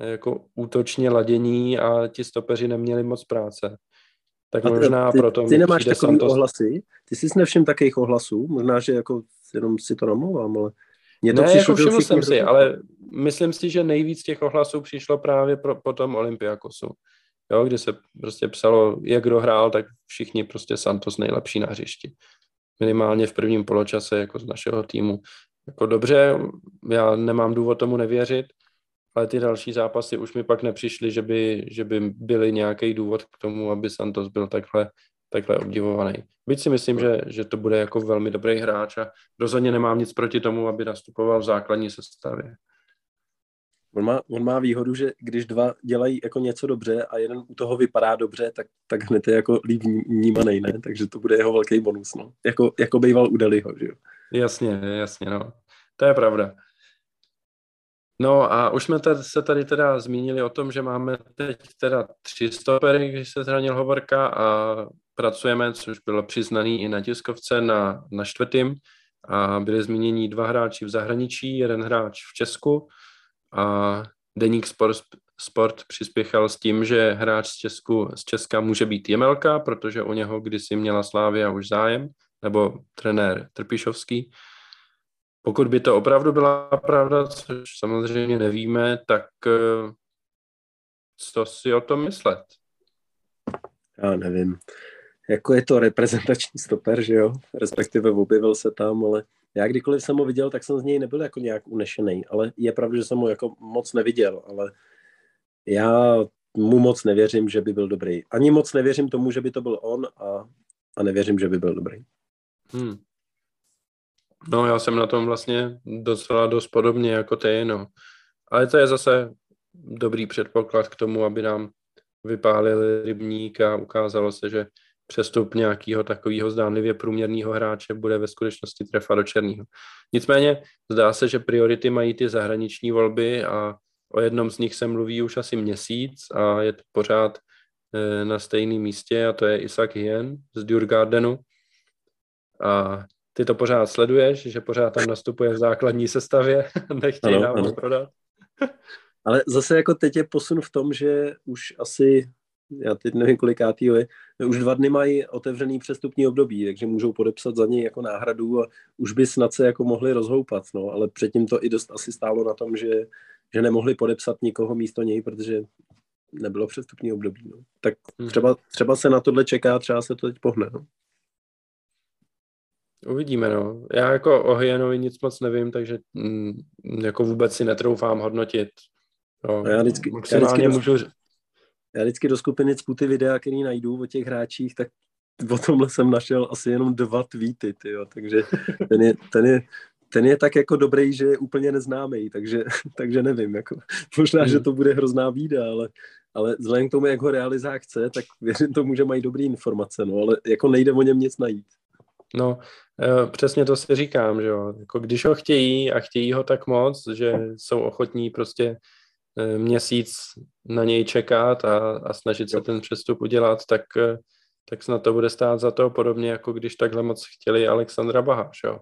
eh, jako útočně ladění a ti stopeři neměli moc práce. Tak a možná ty, proto Ty nemáš takový Santos... ohlasy? Ty jsi nevšiml takových ohlasů? Možná, že jako jenom si to namlouvám, ale... Mně to ne, přišlo, jako všiml jsem si, ale myslím si, že nejvíc těch ohlasů přišlo právě pro, po tom Olympiakosu. Jo, kdy se prostě psalo, jak kdo hrál, tak všichni prostě Santos nejlepší na hřišti. Minimálně v prvním poločase jako z našeho týmu. Jako dobře, já nemám důvod tomu nevěřit, ale ty další zápasy už mi pak nepřišly, že by, že by byly nějaký důvod k tomu, aby Santos byl takhle, takhle obdivovaný. Byť si myslím, že, že to bude jako velmi dobrý hráč a rozhodně nemám nic proti tomu, aby nastupoval v základní sestavě. On má, on má výhodu, že když dva dělají jako něco dobře a jeden u toho vypadá dobře, tak, tak hned je jako líp vnímaný, ne? Takže to bude jeho velký bonus, no. Jako, jako býval u Deliho, že jo? Jasně, jasně, no. To je pravda. No a už jsme tady, se tady teda zmínili o tom, že máme teď teda tři stopery, když se zranil Hovorka a pracujeme, což bylo přiznaný i na tiskovce na, na čtvrtým. A byli zmíněni dva hráči v zahraničí, jeden hráč v Česku. A Deník Sport, Sport přispěchal s tím, že hráč z, Česku, z Česka může být Jemelka, protože o něho kdysi měla Slávia už zájem, nebo trenér Trpišovský, pokud by to opravdu byla pravda, což samozřejmě nevíme, tak eh, co si o tom myslet? Já nevím. Jako je to reprezentační stoper, že jo? Respektive objevil se tam, ale já kdykoliv jsem ho viděl, tak jsem z něj nebyl jako nějak unešený, ale je pravda, že jsem ho jako moc neviděl, ale já mu moc nevěřím, že by byl dobrý. Ani moc nevěřím tomu, že by to byl on a, a nevěřím, že by byl dobrý. Hmm. No já jsem na tom vlastně docela dost podobně jako ty, no. Ale to je zase dobrý předpoklad k tomu, aby nám vypálili rybník a ukázalo se, že přestup nějakého takového zdánlivě průměrného hráče bude ve skutečnosti trefa do černého. Nicméně zdá se, že priority mají ty zahraniční volby a o jednom z nich se mluví už asi měsíc a je to pořád eh, na stejném místě a to je Isaac Hien z Djurgardenu. A ty to pořád sleduješ, že pořád tam nastupuje v základní sestavě, nechtějí ano, nám ano. prodat. Ale zase jako teď je posun v tom, že už asi, já teď nevím kolikátý je, už dva dny mají otevřený přestupní období, takže můžou podepsat za něj jako náhradu a už by snad se jako mohli rozhoupat, no, ale předtím to i dost asi stálo na tom, že, že nemohli podepsat nikoho místo něj, protože nebylo přestupní období. No. Tak hmm. třeba, třeba se na tohle čeká, třeba se to teď pohne. No. Uvidíme, no. Já jako o Hyenovi nic moc nevím, takže mm, jako vůbec si netroufám hodnotit. No, já vždycky, já vždycky můžu... Do, já vždycky do skupiny cpu ty videa, který najdu o těch hráčích, tak o tomhle jsem našel asi jenom dva tweety, tyjo, takže ten je, ten je, ten je tak jako dobrý, že je úplně neznámý, takže, takže nevím, jako, možná, že hmm. to bude hrozná bída, ale, ale vzhledem k tomu, jak ho realizák chce, tak věřím tomu, že mají dobré informace, no, ale jako nejde o něm nic najít. No, eh, přesně to si říkám, že jo. Jako když ho chtějí a chtějí ho tak moc, že jsou ochotní prostě eh, měsíc na něj čekat a, a snažit se ten přestup udělat, tak, eh, tak snad to bude stát za to, podobně jako když takhle moc chtěli Alexandra Baháš, jo.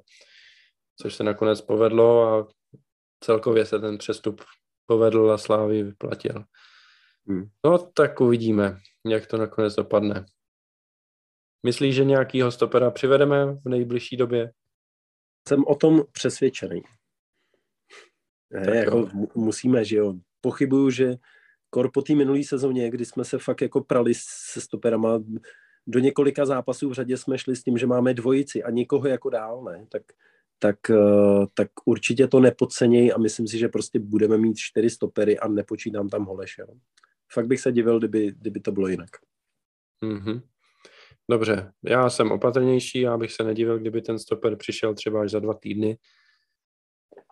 Což se nakonec povedlo a celkově se ten přestup povedl a Slávy vyplatil. Hmm. No tak uvidíme, jak to nakonec dopadne. Myslíš, že nějakýho stopera přivedeme v nejbližší době? Jsem o tom přesvědčený. Ne, jako musíme, že jo. Pochybuju, že kor po té minulé sezóně, kdy jsme se fakt jako prali se stoperama, do několika zápasů v řadě jsme šli s tím, že máme dvojici a nikoho jako dál, ne, tak, tak, eh, tak určitě to nepodceněj a myslím si, že prostě budeme mít čtyři stopery a nepočítám tam Holeše. Fakt bych se divil, kdyby, kdyby to bylo jinak. Mm-hmm. Dobře, já jsem opatrnější, já bych se nedivil, kdyby ten stoper přišel třeba až za dva týdny.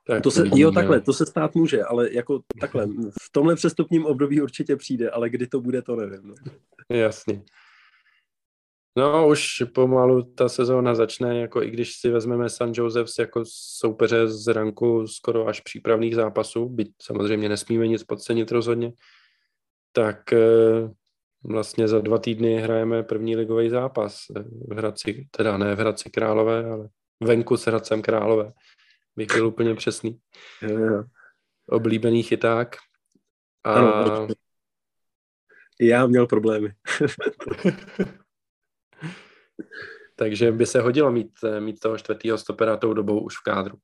Tak to se, jo, takhle, to se stát může, ale jako takhle, v tomhle přestupním období určitě přijde, ale kdy to bude, to nevím. No. Jasně. No, už pomalu ta sezóna začne, jako i když si vezmeme San Josephs jako soupeře z ranku skoro až přípravných zápasů, byť samozřejmě nesmíme nic podcenit rozhodně, tak eh, vlastně za dva týdny hrajeme první ligový zápas v Hradci, teda ne v Hradci Králové, ale venku s Hradcem Králové. Bych byl úplně přesný. Oblíbený chyták. A... Ano, já měl problémy. Takže by se hodilo mít, mít toho čtvrtého stopera tou dobou už v kádru.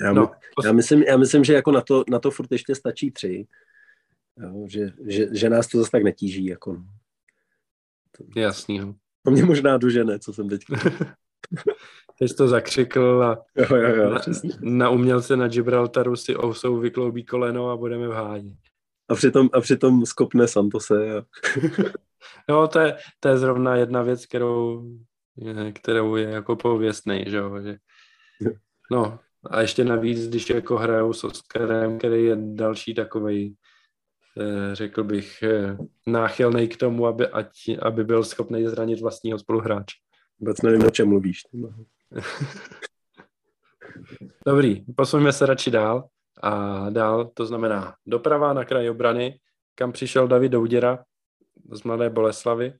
Já, no, já, myslím, já myslím, že jako na to, na to furt ještě stačí tři. Jo, že, že, že nás to zase tak netíží. Jako. No. Jasný. No. To mě možná dožene, co jsem teď. Teď to zakřikl a jo, jo, jo, na, na umělce na Gibraltaru si Ousou vykloubí koleno a budeme v háji. A přitom, a přitom skopne Santose. A... no, to je, to je zrovna jedna věc, kterou, kterou je jako pověstný, že jo. Že... No, a ještě navíc, když jako hrajou s Oskarem, který je další takový řekl bych, eh, náchylný k tomu, aby, ať, aby byl schopný zranit vlastního spoluhráče. Vůbec nevím, o čem mluvíš. Dobrý, posuneme se radši dál. A dál to znamená doprava na kraj obrany, kam přišel David Douděra z Mladé Boleslavy.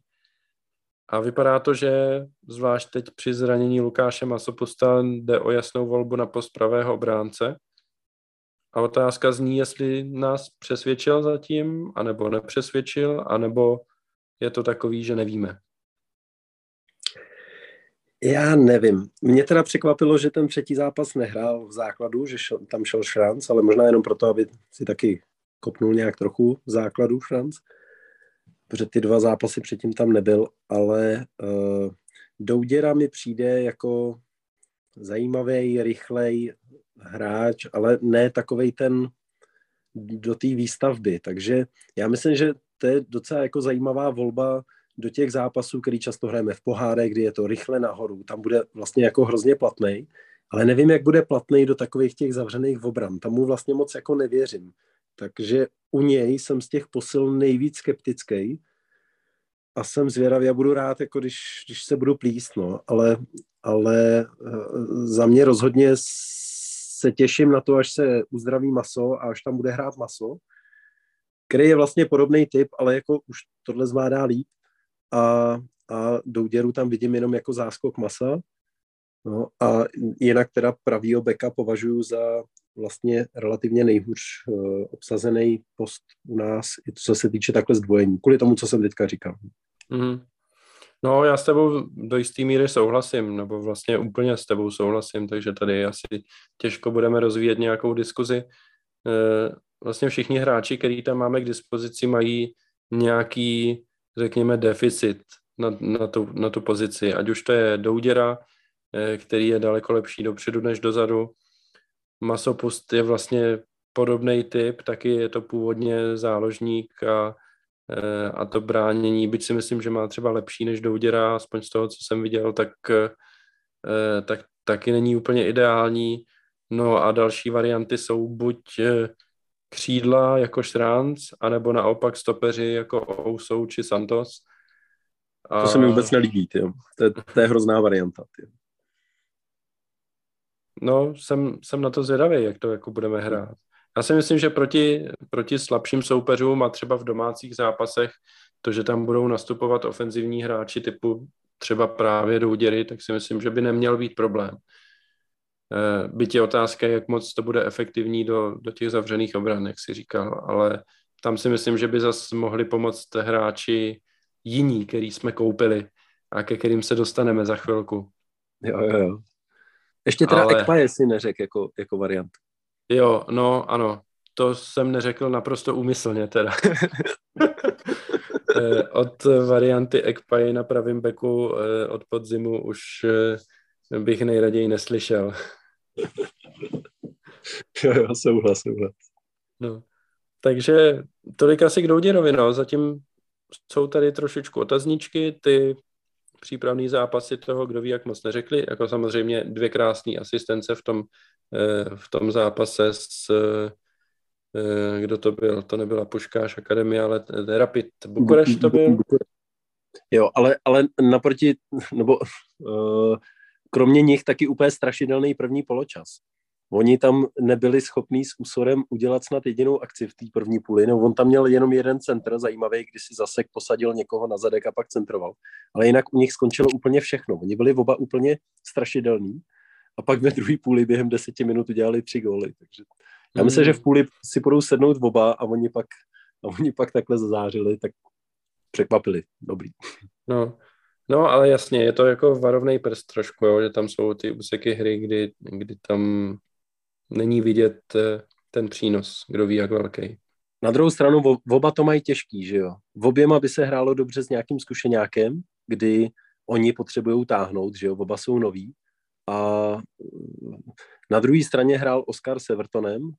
A vypadá to, že zvlášť teď při zranění Lukáše Masopusta jde o jasnou volbu na post pravého obránce. A otázka zní, jestli nás přesvědčil zatím, anebo nepřesvědčil, anebo je to takový, že nevíme. Já nevím. Mě teda překvapilo, že ten třetí zápas nehrál v základu, že šel, tam šel Šranc, ale možná jenom proto, aby si taky kopnul nějak trochu v základu Šranc, protože ty dva zápasy předtím tam nebyl, ale uh, Douděra mi přijde jako zajímavý, rychlej, hráč, ale ne takovej ten do té výstavby. Takže já myslím, že to je docela jako zajímavá volba do těch zápasů, který často hrajeme v pohárech, kdy je to rychle nahoru, tam bude vlastně jako hrozně platný, ale nevím, jak bude platný do takových těch zavřených obran. Tam mu vlastně moc jako nevěřím. Takže u něj jsem z těch posil nejvíc skeptický a jsem zvědavý a budu rád, jako když, když se budu plíst, no. ale, ale eh, za mě rozhodně se těším na to, až se uzdraví maso a až tam bude hrát maso, který je vlastně podobný typ, ale jako už tohle zvládá líp a, a Douděru tam vidím jenom jako záskok masa no, a jinak teda pravýho beka považuji za vlastně relativně nejhůř uh, obsazený post u nás, i co se týče takhle zdvojení, kvůli tomu, co jsem teďka říkal. Mm-hmm. No, já s tebou do jisté míry souhlasím, nebo vlastně úplně s tebou souhlasím, takže tady asi těžko budeme rozvíjet nějakou diskuzi. E, vlastně všichni hráči, který tam máme k dispozici, mají nějaký, řekněme, deficit na, na, tu, na tu pozici. Ať už to je Douděra, e, který je daleko lepší dopředu než dozadu. Masopust je vlastně podobný typ, taky je to původně záložník a Eh, a to bránění, byť si myslím, že má třeba lepší než Douděra, aspoň z toho, co jsem viděl, tak, eh, tak taky není úplně ideální. No a další varianty jsou buď eh, křídla jako Šránc, anebo naopak stopeři jako Ousou či Santos. A... To se mi vůbec nelíbí, ty. To, je, to je hrozná varianta. Ty. No, jsem, jsem na to zvědavý, jak to jako budeme hrát. Já si myslím, že proti, proti slabším soupeřům a třeba v domácích zápasech, to, že tam budou nastupovat ofenzivní hráči typu třeba právě Douděry, tak si myslím, že by neměl být problém. Eh, byť je otázka, jak moc to bude efektivní do, do těch zavřených obran, jak si říkal, ale tam si myslím, že by zase mohli pomoct hráči jiní, který jsme koupili a ke kterým se dostaneme za chvilku. Jo, jo, jo. Ještě teda ale... Ekpa, jestli neřek jako, jako variant. Jo, no ano, to jsem neřekl naprosto úmyslně teda. Eh, od varianty Ekpay na pravém beku eh, od podzimu už eh, bych nejraději neslyšel. jo, jo, souhlas, souhlas. No. Takže tolik asi k Douděrovi, no. Zatím jsou tady trošičku otazníčky, ty přípravný zápasy toho, kdo ví, jak moc neřekli, jako samozřejmě dvě krásné asistence v tom, eh, v tom zápase s eh, kdo to byl, to nebyla Puškáš Akademie, ale Rapid Bukureš to byl. Jo, ale, ale naproti, nebo uh, kromě nich taky úplně strašidelný první poločas. Oni tam nebyli schopní s úsorem udělat snad jedinou akci v té první půli, no on tam měl jenom jeden centr zajímavý, kdy si zase posadil někoho na zadek a pak centroval. Ale jinak u nich skončilo úplně všechno. Oni byli oba úplně strašidelní a pak ve druhé půli během deseti minut udělali tři góly. Takže já myslím, že v půli si budou sednout oba a oni pak, a oni pak takhle zazářili, tak překvapili. Dobrý. No, No, ale jasně, je to jako varovný prst trošku, jo, že tam jsou ty úseky hry, kdy, kdy tam není vidět eh, ten přínos, kdo ví, jak velký. Na druhou stranu oba to mají těžký, že jo. V oběma by se hrálo dobře s nějakým zkušeňákem, kdy oni potřebují táhnout, že jo, oba jsou noví. A na druhé straně hrál Oscar s Evertonem.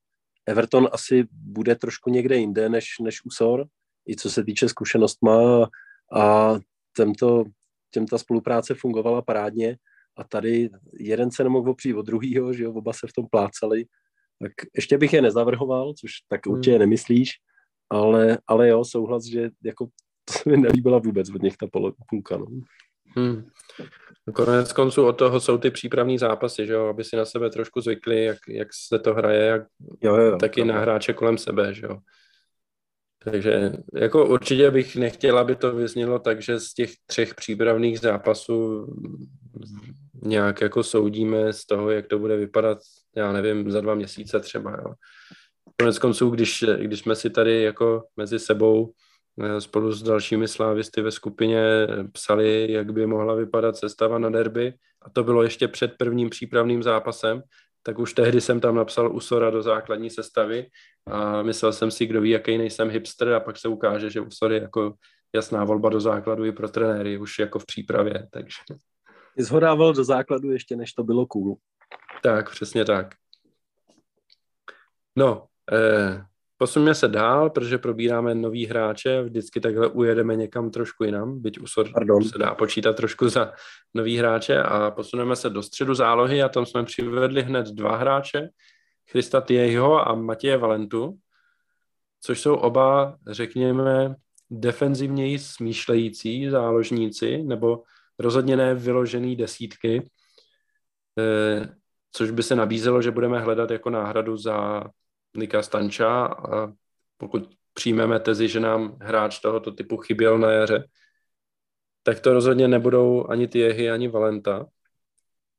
Everton asi bude trošku někde jinde než, než Usor, i co se týče zkušenostma a tento, těm ta spolupráce fungovala parádně a tady jeden se nemohl opřít od druhého, že jo, oba se v tom plácali, tak ještě bych je nezavrhoval, což tak hmm. určitě nemyslíš, ale, ale jo, souhlas, že jako to se mi nelíbila vůbec od nich ta půlka, no. Hmm. Konec konců od toho jsou ty přípravní zápasy, že jo, aby si na sebe trošku zvykli, jak, jak se to hraje, jak jo, jo, taky jo. na hráče kolem sebe, že jo. Takže jako určitě bych nechtěla, aby to vyznělo tak, že z těch třech přípravných zápasů nějak jako soudíme z toho, jak to bude vypadat, já nevím, za dva měsíce třeba. Jo. Konec konců, když, když jsme si tady jako mezi sebou eh, spolu s dalšími slávisty ve skupině psali, jak by mohla vypadat sestava na derby, a to bylo ještě před prvním přípravným zápasem, tak už tehdy jsem tam napsal Usora do základní sestavy a myslel jsem si, kdo ví, jaký nejsem hipster a pak se ukáže, že Usor je jako jasná volba do základu i pro trenéry, už jako v přípravě, takže... Zhodával do základu ještě, než to bylo cool. Tak, přesně tak. No, eh, posuneme se dál, protože probíráme nový hráče, vždycky takhle ujedeme někam trošku jinam, byť u Pardon. se dá počítat trošku za nový hráče a posuneme se do středu zálohy a tam jsme přivedli hned dva hráče, Christa Tieho a Matěje Valentu, což jsou oba, řekněme, defenzivněji smýšlející záložníci, nebo rozhodně ne vyložený desítky, eh, což by se nabízelo, že budeme hledat jako náhradu za Nika Stanča a pokud přijmeme tezi, že nám hráč tohoto typu chyběl na jaře, tak to rozhodně nebudou ani Tiehy, ani Valenta.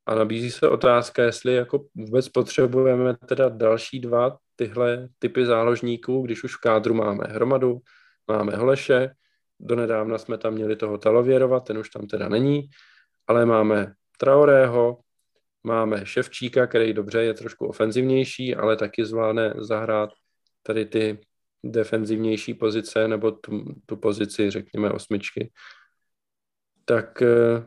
A nabízí se otázka, jestli jako vůbec potřebujeme teda další dva tyhle typy záložníků, když už v kádru máme Hromadu, máme Holeše, donedávna jsme tam měli toho Talověrova, ten už tam teda není, ale máme Traorého, máme Ševčíka, který dobře je trošku ofenzivnější, ale taky zvládne zahrát tady ty defenzivnější pozice nebo tu, tu pozici, řekněme, osmičky. Tak eh,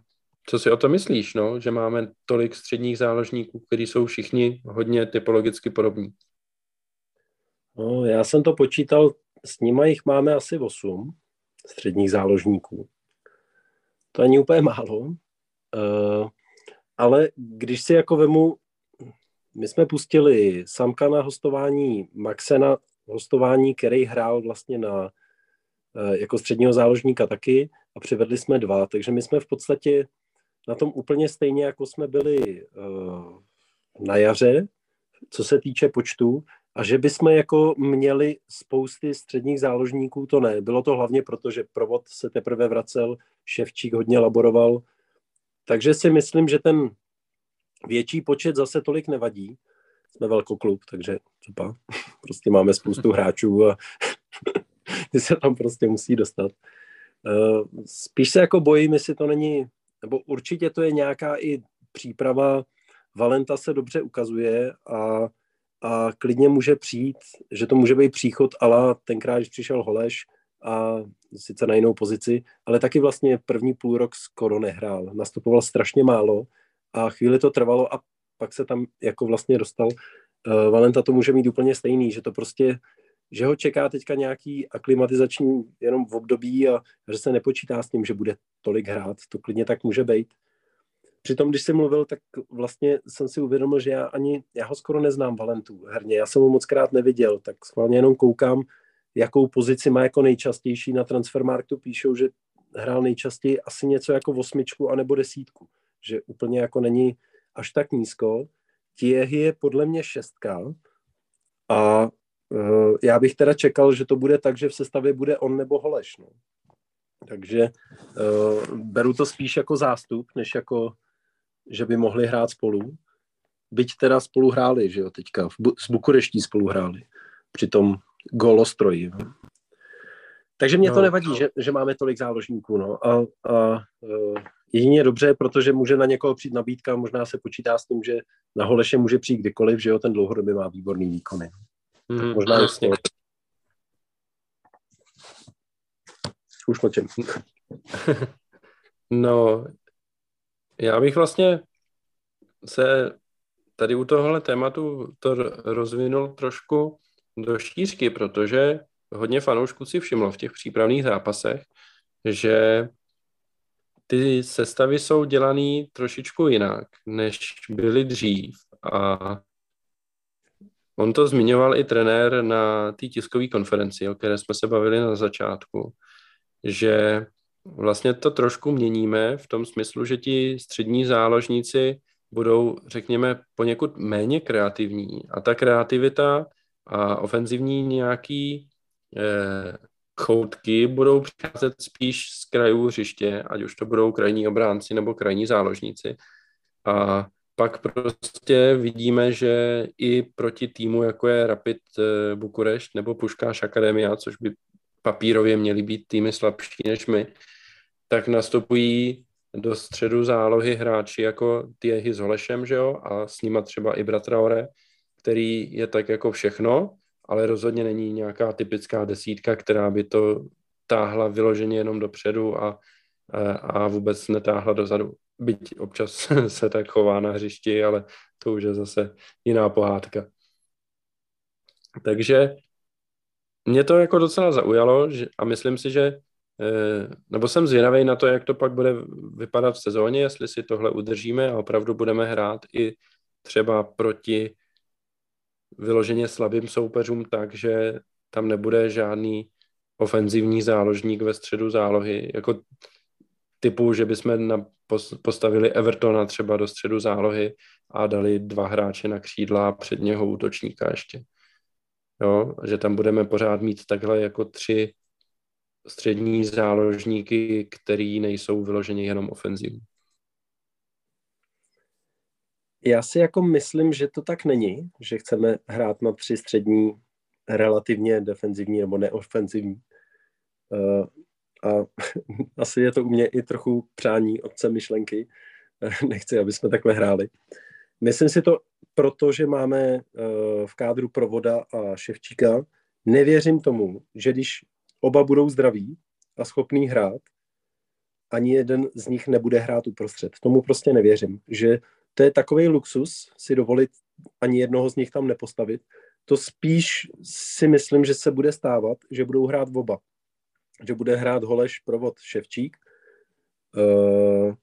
co si o to myslíš, no? že máme tolik středních záložníků, kteří jsou všichni hodně typologicky podobní? No, já jsem to počítal, s nimi jich máme asi 8 středních záložníků. To není úplně málo. Uh, ale když si jako vemu, my jsme pustili Samka na hostování, Maxe na hostování, který hrál vlastně na, eh, jako středního záložníka taky a přivedli jsme dva, takže my jsme v podstatě na tom úplně stejně, jako jsme byli uh, na jaře, co se týče počtu, a že bychom jako měli spousty středních záložníků, to ne. Bylo to hlavně proto, že provod se teprve vracel, Ševčík hodně laboroval, takže si myslím, že ten větší počet zase tolik nevadí. Jsme velkoklub, takže třeba prostě máme spoustu hráčů a ty se tam prostě musí dostat. Eh, spíš se jako bojím, jestli to není, nebo určitě to je nějaká i příprava. Valenta se dobře ukazuje a, a klidně může přijít, že to může být příchod, ale tenkrát, když přišel Holeš, a sice na jinou pozici, ale taky vlastně první půl rok skoro nehrál. Nastupoval strašně málo a chvíli to trvalo a pak se tam jako vlastně dostal. Uh, Valenta to může mít úplně stejný, že to prostě, že ho čeká teďka nějaký aklimatizační jenom v období a že se nepočítá s tím, že bude tolik hrát. To klidně tak může být. Přitom, když jsem mluvil, tak vlastně jsem si uvědomil, že já ani, já ho skoro neznám Valentu herně, já jsem ho moc krát neviděl, tak schválně jenom koukám, jakou pozici má jako nejčastější na Transfermarktu, píšou, že hrál nejčastěji asi něco jako osmičku anebo desítku, že úplně jako není až tak nízko. Tiehy je podle mě šestka a uh, já bych teda čekal, že to bude tak, že v sestavě bude on nebo Holeš. No. Takže uh, beru to spíš jako zástup, než jako, že by mohli hrát spolu. Byť teda spolu hráli, že jo, teďka. V Bu- s Bukureští spolu hráli. Přitom golostroji. No. Takže mě to no, nevadí, no. že, že máme tolik záložníků. No. A, a uh, jedině dobře, protože může na někoho přijít nabídka, možná se počítá s tím, že na Holeše může přijít kdykoliv, že jo, ten dlouhodobě má výborný výkony. Mm, tak možná jasně. Už mlčím. No, já bych vlastně se tady u tohohle tématu to rozvinul trošku do štířky, protože hodně fanoušků si všimlo v těch přípravných zápasech, že ty sestavy jsou dělané trošičku jinak, než byly dřív. A on to zmiňoval i trenér na té tiskové konferenci, o které jsme se bavili na začátku, že vlastně to trošku měníme v tom smyslu, že ti střední záložníci budou, řekněme, poněkud méně kreativní. A ta kreativita a ofenzivní nějaký eh, choutky budou přicházet spíš z krajů hřiště, ať už to budou krajní obránci nebo krajní záložníci. A pak prostě vidíme, že i proti týmu, jako je Rapid eh, Bukurešť nebo Puškáš Akademia, což by papírově měly být týmy slabší než my, tak nastupují do středu zálohy hráči jako Tiehy s Holešem, že jo, a s nima třeba i Bratraore, který je tak jako všechno, ale rozhodně není nějaká typická desítka, která by to táhla vyloženě jenom dopředu a, a vůbec netáhla dozadu. Byť občas se tak chová na hřišti, ale to už je zase jiná pohádka. Takže mě to jako docela zaujalo že, a myslím si, že nebo jsem zvědavý na to, jak to pak bude vypadat v sezóně, jestli si tohle udržíme a opravdu budeme hrát i třeba proti vyloženě slabým soupeřům tak, že tam nebude žádný ofenzivní záložník ve středu zálohy, jako typu, že bychom na, postavili Evertona třeba do středu zálohy a dali dva hráče na křídla a před něho útočníka ještě. Jo, že tam budeme pořád mít takhle jako tři střední záložníky, který nejsou vyloženě jenom ofenzivní. Já si jako myslím, že to tak není, že chceme hrát na tři střední relativně defenzivní nebo neofenzivní. Uh, a asi je to u mě i trochu přání otce myšlenky. Nechci, aby jsme takhle hráli. Myslím si to proto, že máme uh, v kádru Provoda a Ševčíka. Nevěřím tomu, že když oba budou zdraví a schopný hrát, ani jeden z nich nebude hrát uprostřed. Tomu prostě nevěřím, že to je takový luxus si dovolit ani jednoho z nich tam nepostavit. To spíš si myslím, že se bude stávat, že budou hrát oba. Že bude hrát Holeš, Provod, Ševčík. Uh,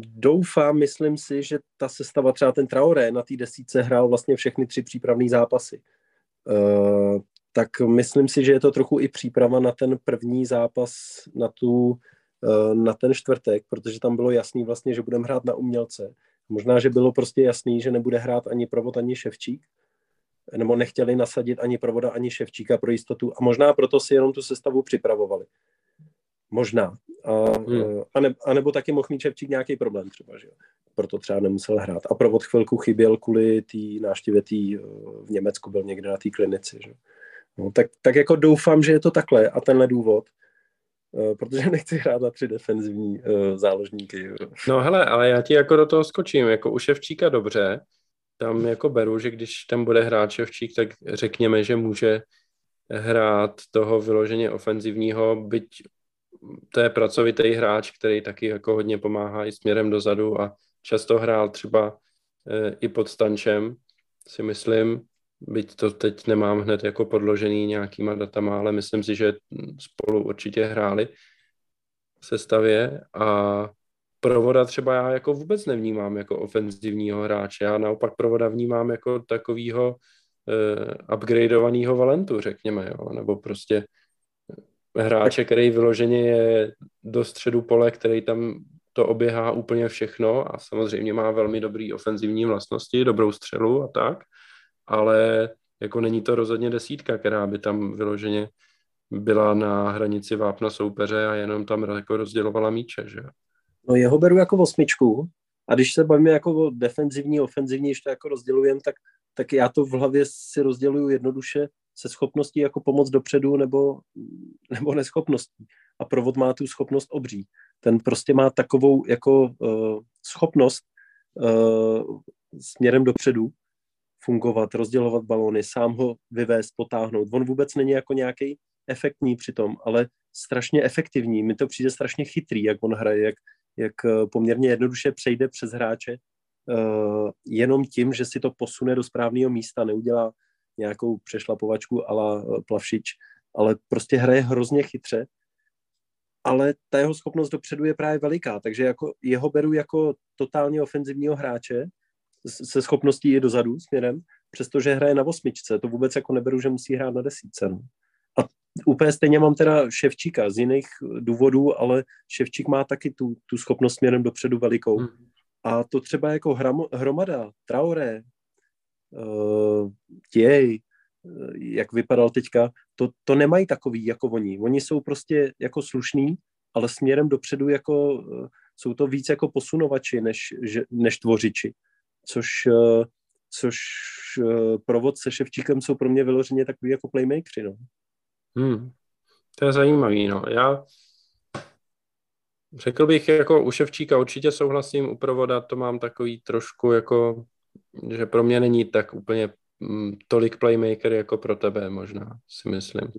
doufám, myslím si, že ta sestava, třeba ten Traoré na té desíce hrál vlastně všechny tři přípravné zápasy. Uh, tak myslím si, že je to trochu i příprava na ten první zápas, na tu Eh, na ten čtvrtek, protože tam bylo jasný vlastně, že budeme hrát na umělce. Možná, že bylo prostě jasný, že nebude hrát ani provod, ani ševčík, nebo nechtěli nasadit ani provoda, ani ševčíka pro jistotu a možná proto si jenom tu sestavu připravovali. Možná. A, hmm. Eh, a, ne, a nebo taky mohl mít Ševčík nějaký problém třeba, že jo. Proto třeba nemusel hrát. A provod chvilku chyběl kvůli té návštěvě tý, eh, v Německu, byl někde na té klinici, že no, tak, tak jako doufám, že je to takhle a tenhle důvod. Eh, protože nechci hrát na tři defenzivní uh, záložníky. No hele, ale já ti jako do toho skočím, jako u Ševčíka dobře, tam jako beru, že když tam bude hrát Ševčík, tak řekněme, že může hrát toho vyloženě ofenzivního, byť to je pracovitý hráč, který taky jako hodně pomáhá i směrem dozadu a často hrál třeba e, i pod stančem, si myslím, byť to teď nemám hned jako podložený nějakýma datama, ale myslím si, že spolu určitě hráli v sestavě. A Provoda třeba já jako vůbec nevnímám jako ofenzivního hráče, já naopak Provoda vnímám jako takovýho uh, upgradeovaného Valentu, řekněme, jo? nebo prostě hráče, který vyloženě je do středu pole, který tam to oběhá úplně všechno a samozřejmě má velmi dobrý ofenzivní vlastnosti, dobrou střelu a tak, ale jako není to rozhodně desítka, která by tam vyloženě byla na hranici vápna soupeře a jenom tam jako rozdělovala míče, že No jeho beru jako osmičku a když se bavíme jako o defenzivní, ofenzivní, ještě jako rozdělujem, tak, tak já to v hlavě si rozděluju jednoduše se schopností jako pomoc dopředu nebo, nebo neschopností. A provod má tu schopnost obří. Ten prostě má takovou jako uh, schopnost uh, směrem dopředu, fungovat, rozdělovat balony, sám ho vyvést, potáhnout. On vůbec není jako nějaký efektní přitom, ale strašně efektivní. Mi to přijde strašně chytrý, jak on hraje, jak, jak eh, poměrně jednoduše přejde přes hráče uh, jenom tím, že si to posune do správného místa, neudělá nějakou přešlapovačku ala eh, plavšič, ale prostě hraje hrozně chytře, ale ta jeho schopnost dopředu je právě veliká, takže jako jeho beru jako totálně ofenzivního hráče, se schopností je dozadu směrem, přestože hraje na osmičce, to vůbec jako neberu, že musí hrát na desítce. No. A úplně stejně mám teda Ševčíka z jiných důvodů, ale Ševčík má taky tu, tu schopnost směrem dopředu velikou. Hmm. A to třeba jako hram, hromada, Traoré, uh, Těj, uh, jak vypadal teďka, to, to nemají takový jako oni. Oni jsou prostě jako slušní, ale směrem dopředu jako uh, jsou to víc jako posunovači než, než tvořiči což, eh, což eh, provod se Ševčíkem jsou pro mě vyloženě takový jako playmakeri, no. Hmm. To je zajímavý, no. Já řekl bych, jako u Ševčíka určitě souhlasím, u provoda to mám takový trošku jako, že pro mě není tak úplně mm, tolik playmaker jako pro tebe možná, si myslím.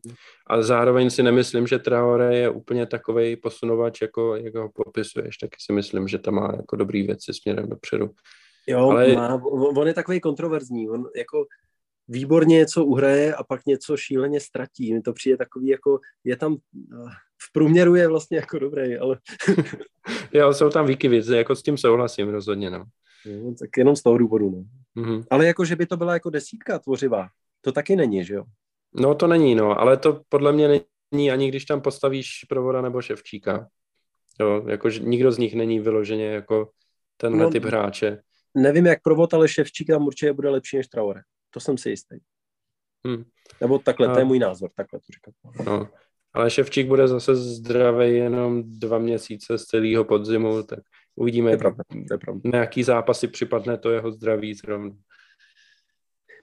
A zároveň si nemyslím, že Traore je úplně takový posunovač, jako, jako ho popisuješ. Taky si myslím, že tam má jako dobrý věci směrem dopředu. Jo, ale... má, on je takový kontroverzní. On jako výborně něco uhraje a pak něco šíleně ztratí. Mi to přijde takový, jako je tam, v průměru je vlastně jako dobrý, ale... jo, jsou tam výkyvy, jako s tím souhlasím rozhodně, no. no tak jenom z toho důvodu, no. Mm-hmm. Ale jako, že by to byla jako desítka tvořivá, to taky není, že jo? No to není, no, ale to podle mě není ani když tam postavíš provoda nebo ševčíka. Jo, jakože nikdo z nich není vyloženě jako tenhle no, typ hráče. Nevím, jak provod, ale ševčík tam určitě bude lepší než Traore. To jsem si jistý. Hmm. Nebo takhle, a... to je můj názor, takhle to říkám. No. Ale Ševčík bude zase zdravý jenom dva měsíce z celého podzimu, tak uvidíme, to je pravda, to je pravda. na jaký zápasy připadne to jeho zdraví zrovna.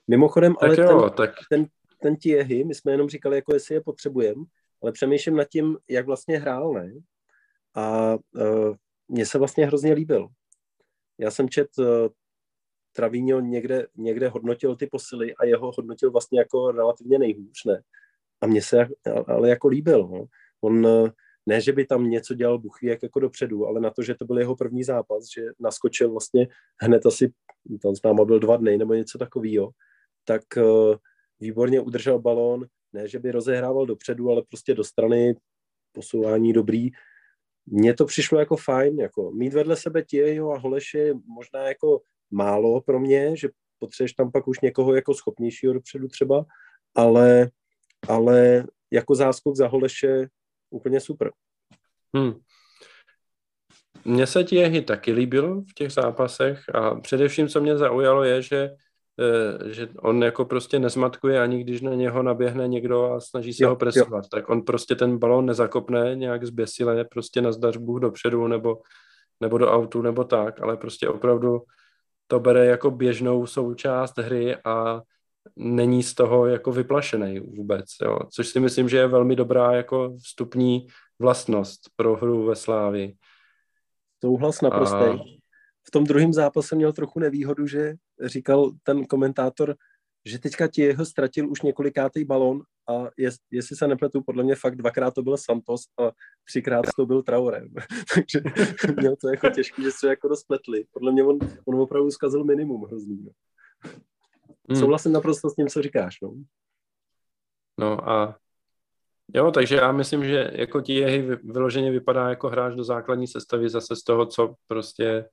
Mimochodem, tak ale jo, ten, tak... ten, ten Tiehy, my jsme jenom říkali, jako jestli je potřebujeme, ale přemýšlím nad tím, jak vlastně hrál, ne? A uh, mně se vlastně hrozně líbil. Já jsem čet uh, Travíňo někde, někde hodnotil ty posily a jeho hodnotil vlastně jako relativně nejhůř, ne? A mně se ale jako líbil. No. On ne, že by tam něco dělal jak jako dopředu, ale na to, že to byl jeho první zápas, že naskočil vlastně hned asi, tam s náma byl dva dny nebo něco takového, tak uh, výborně udržel balón, ne, že by rozehrával dopředu, ale prostě do strany posouvání dobrý. Mně to přišlo jako fajn, jako mít vedle sebe Tějo a Holeše možná jako málo pro mě, že potřebuješ tam pak už někoho jako schopnějšího dopředu třeba, ale, ale jako záskok za Holeše úplně super. Hmm. Mně se Tiehy taky líbil v těch zápasech a především, co mě zaujalo, je, že že on jako prostě nezmatkuje ani když na něho naběhne někdo a snaží se jo, ho presovat, jo. tak on prostě ten balón nezakopne nějak zběsile, prostě na zdař Bůh dopředu nebo, nebo do autu nebo tak, ale prostě opravdu to bere jako běžnou součást hry a není z toho jako vyplašený vůbec, jo. což si myslím, že je velmi dobrá jako vstupní vlastnost pro hru ve Slávi. Souhlas naprostý. A... V tom druhém zápase měl trochu nevýhodu, že říkal ten komentátor, že teďka ti jeho ztratil už několikátý balón a jest, jestli se nepletu, podle mě fakt dvakrát to byl Santos a třikrát to byl Traore. Takže měl to jako těžký, že se jako rozpletli. Podle mě on, on opravdu zkazil minimum hrozný. No. Hmm. Souhlasím naprosto s tím, co říkáš. No, no a jo, takže já myslím, že jako ti jehy vyloženě vypadá jako hráč do základní sestavy zase z toho, co prostě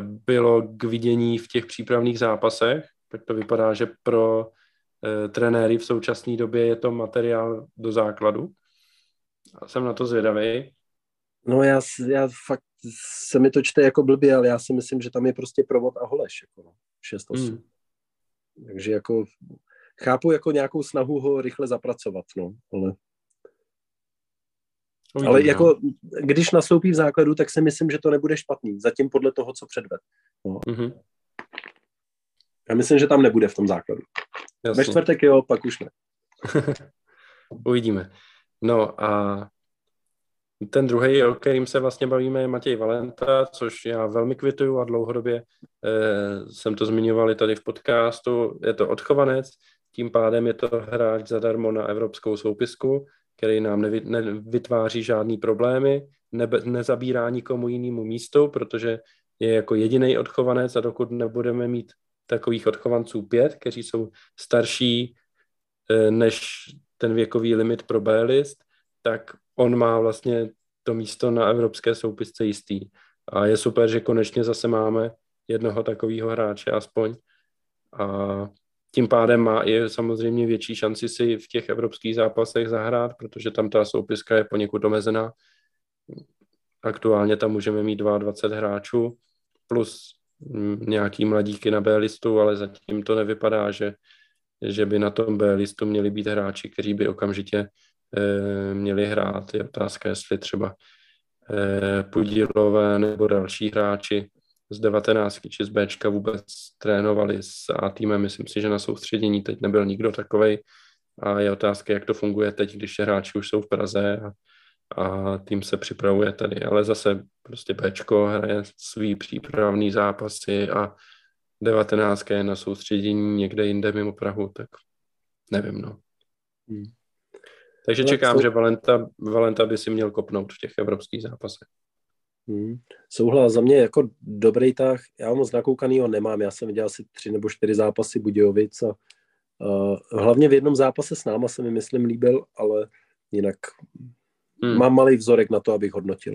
bylo k vidění v těch přípravných zápasech. Tak to vypadá, že pro e, trenéry v současné době je to materiál do základu. A jsem na to zvědavý. No já, já fakt se mi to čte jako blbě, ale já si myslím, že tam je prostě provod a holeš. Jako 6-8. Hmm. Takže jako chápu jako nějakou snahu ho rychle zapracovat, no, ale... Uvidím, ale jako, no. když nastoupí v základu, tak si myslím, že to nebude špatný. Zatím podle toho, co předved. No. Mm-hmm. Já myslím, že tam nebude v tom základu. Jasně. Ve čtvrtek jo, pak už ne. Uvidíme. No a ten druhý, o kterým se vlastně bavíme, je Matěj Valenta, což já velmi kvituju a dlouhodobě eh, jsem to zmiňoval i tady v podcastu. Je to odchovanec, tím pádem je to hráč zadarmo na evropskou soupisku, který nám nevy, nevytváří žádný problémy, nebe, nezabírá nikomu jinému místu, protože je jako jediný odchovanec a dokud nebudeme mít takových odchovanců pět, kteří jsou starší eh, než ten věkový limit pro B-list, tak on má vlastně to místo na evropské soupisce jistý. A je super, že konečně zase máme jednoho takového hráče aspoň. A tím pádem má i samozřejmě větší šanci si v těch evropských zápasech zahrát, protože tam ta soupiska je poněkud omezená. Aktuálně tam můžeme mít 22 hráčů plus nějaký mladíky na B listu, ale zatím to nevypadá, že, že by na tom B listu měli být hráči, kteří by okamžitě Eh, měli hrát. Je otázka, jestli třeba eh, Podílové nebo další hráči z 19 či z Bčka vůbec trénovali s A týmem. Myslím si, že na soustředění teď nebyl nikdo takovej a je otázka, jak to funguje teď, když hráči už jsou v Praze a, a tým se připravuje tady. Ale zase prostě Bčko hraje svý přípravný zápasy a 19 je na soustředění někde jinde mimo Prahu, tak nevím, no. Hmm. Takže čekám, sou... že Valenta, Valenta by si měl kopnout v těch evropských zápasech. Hmm. Souhlas za mě jako dobrý tah. Já moc nakoukanýho nemám. Já jsem viděl asi tři nebo čtyři zápasy Budějovic a Uh, hlavně v jednom zápase s náma se mi, myslím, líbil, ale jinak hmm. mám malý vzorek na to, abych hodnotil.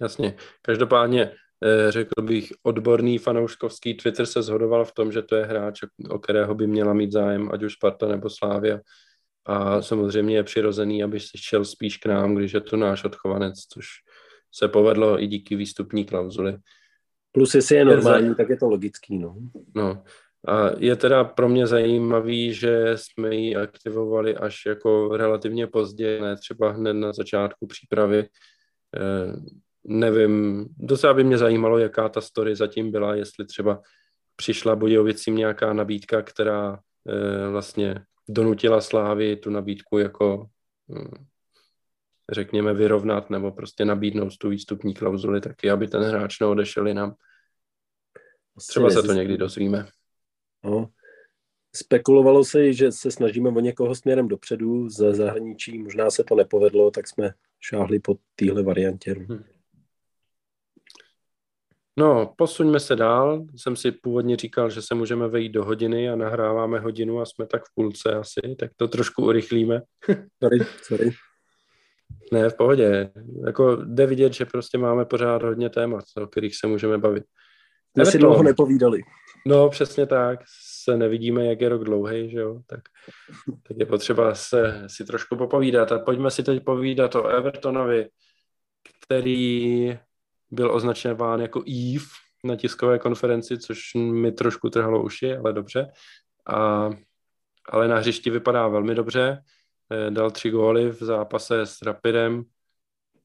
Jasně. Každopádně eh, řekl bych, odborný fanouškovský Twitter se zhodoval v tom, že to je hráč, o kterého by měla mít zájem, ať už Sparta nebo Slávia. A samozřejmě je přirozený, aby se šel spíš k nám, když je to náš odchovanec, což se povedlo i díky výstupní klauzuli. Plus jestli je normální, tak je to logický. No. no. A je teda pro mě zajímavý, že jsme ji aktivovali až jako relativně pozdě, ne třeba hned na začátku přípravy. E, nevím, docela by mě zajímalo, jaká ta story zatím byla, jestli třeba přišla Budějovicím nějaká nabídka, která e, vlastně donutila Slávy tu nabídku jako hm, řekněme vyrovnat nebo prostě nabídnout tu výstupní klauzuli taky, aby ten hráč neodešel jinam. Třeba se to někdy dozvíme. No. Spekulovalo se, že se snažíme o někoho směrem dopředu ze zahraničí. Možná se to nepovedlo, tak jsme šáhli po téhle variantě. Hmm. No, posuňme se dál. Jsem si původně říkal, že se můžeme vejít do hodiny a nahráváme hodinu a jsme tak v půlce asi, tak to trošku urychlíme. sorry, sorry. Ne, v pohodě. Jako jde vidět, že prostě máme pořád hodně témat, o kterých se můžeme bavit. My si dlouho nepovídali. No, přesně tak. Se nevidíme, jak je rok dlouhý, že jo? Tak, tak je potřeba se si trošku popovídat. A pojďme si teď povídat o Evertonovi, který byl označován jako Eve na tiskové konferenci, což mi trošku trhalo uši, ale dobře. A, ale na hřišti vypadá velmi dobře. Eh, dal tři góly v zápase s Rapidem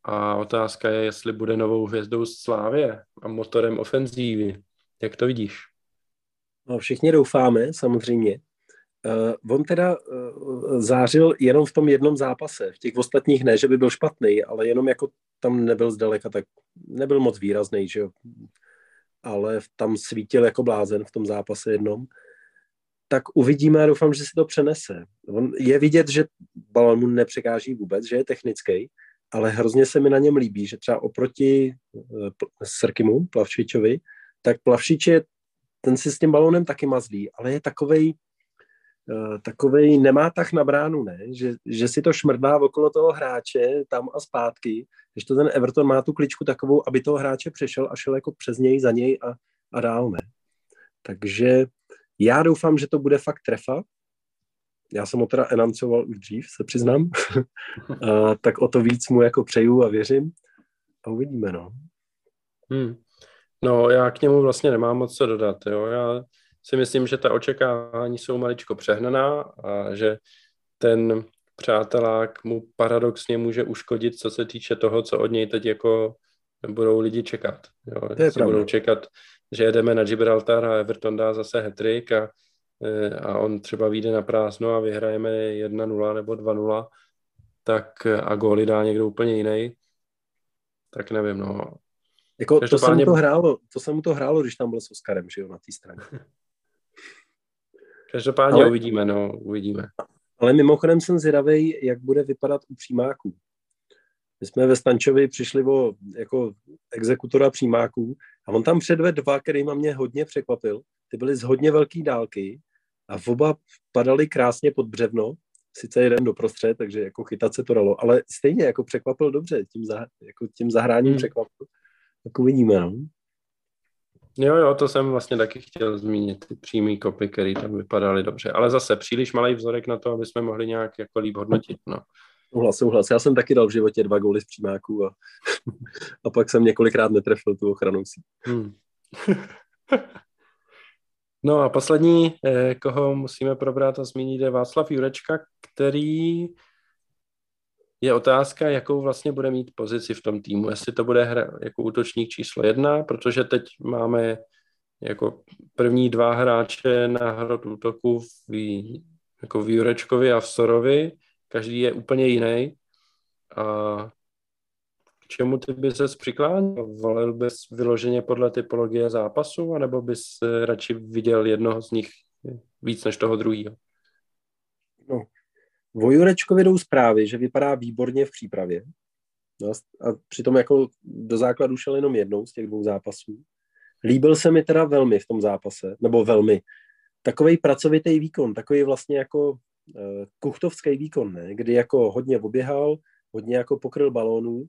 a otázka je, jestli bude novou hvězdou Slávě a motorem ofenzívy. Jak to vidíš? No, všichni doufáme, samozřejmě. Uh, on teda uh, zářil jenom v tom jednom zápase. V těch ostatních ne, že by byl špatný, ale jenom jako tam nebyl zdaleka, tak nebyl moc výrazný, že jo. Ale tam svítil jako blázen v tom zápase jednom. Tak uvidíme a doufám, že si to přenese. On je vidět, že balon mu nepřekáží vůbec, že je technický, ale hrozně se mi na něm líbí, že třeba oproti uh, Srkimu, Plavčičovi, tak Plavšič je ten si s tím balónem taky mazlí, ale je takovej, uh, takovej nemá tak na bránu, ne? Že, že si to šmrdá okolo toho hráče tam a zpátky, když to ten Everton má tu kličku takovou, aby toho hráče přešel a šel jako přes něj, za něj a, a dál, ne? Takže já doufám, že to bude fakt trefa. Já jsem ho teda enancoval už dřív, se přiznám. a, tak o to víc mu jako přeju a věřím. A uvidíme, no. Hmm. No, já k němu vlastně nemám moc co dodat. Jo. Já si myslím, že ta očekávání jsou maličko přehnaná a že ten přátelák mu paradoxně může uškodit, co se týče toho, co od něj teď jako budou lidi čekat. Jo. To je budou čekat, že jedeme na Gibraltar a Everton dá zase hetrik a, e, a on třeba vyjde na prázdno a vyhrajeme 1-0 nebo 2-0, tak a góly dá někdo úplně jiný, tak nevím, no. Jako, to, se mu to, hrálo, to se mu to hrálo, když tam byl s Oskarem, že jo, na té straně. Každopádně ale, uvidíme, no, uvidíme. Ale mimochodem jsem zvědavý, jak bude vypadat u přímáků. My jsme ve Stančovi přišli o jako exekutora přímáků a on tam předvedl dva, který mě hodně překvapil. Ty byly z hodně velké dálky a oba padaly krásně pod břevno, sice jeden doprostřed, takže jako chytat se to dalo, ale stejně jako překvapil dobře, tím, za, jako tím zahráním hmm. překvapil tak uvidíme. No. Jo, jo, to jsem vlastně taky chtěl zmínit, ty přímý kopy, které tam vypadaly dobře, ale zase příliš malý vzorek na to, aby jsme mohli nějak jako líp hodnotit, no. Souhlas, souhlas. Já jsem taky dal v životě dva góly z přímáků a, a pak jsem několikrát netrefil tu ochranou. Hmm. no a poslední, eh, koho musíme probrat a zmínit, je Václav Jurečka, který je otázka, jakou vlastně bude mít pozici v tom týmu. Jestli to bude hra jako útočník číslo jedna, protože teď máme jako první dva hráče na hrot útoku v, jako v Jurečkovi a v Sorovi. Každý je úplně jiný. A k čemu ty bys se přiklánil? Volil bys vyloženě podle typologie zápasu, anebo bys radši viděl jednoho z nich víc než toho druhého? No, O Jurečkovi jdou zprávy, že vypadá výborně v přípravě. No a přitom jako do základu šel jenom jednou z těch dvou zápasů. Líbil se mi teda velmi v tom zápase, nebo velmi. takový pracovitý výkon, takový vlastně jako kuchtovský výkon, ne? kdy jako hodně oběhal, hodně jako pokryl balónů,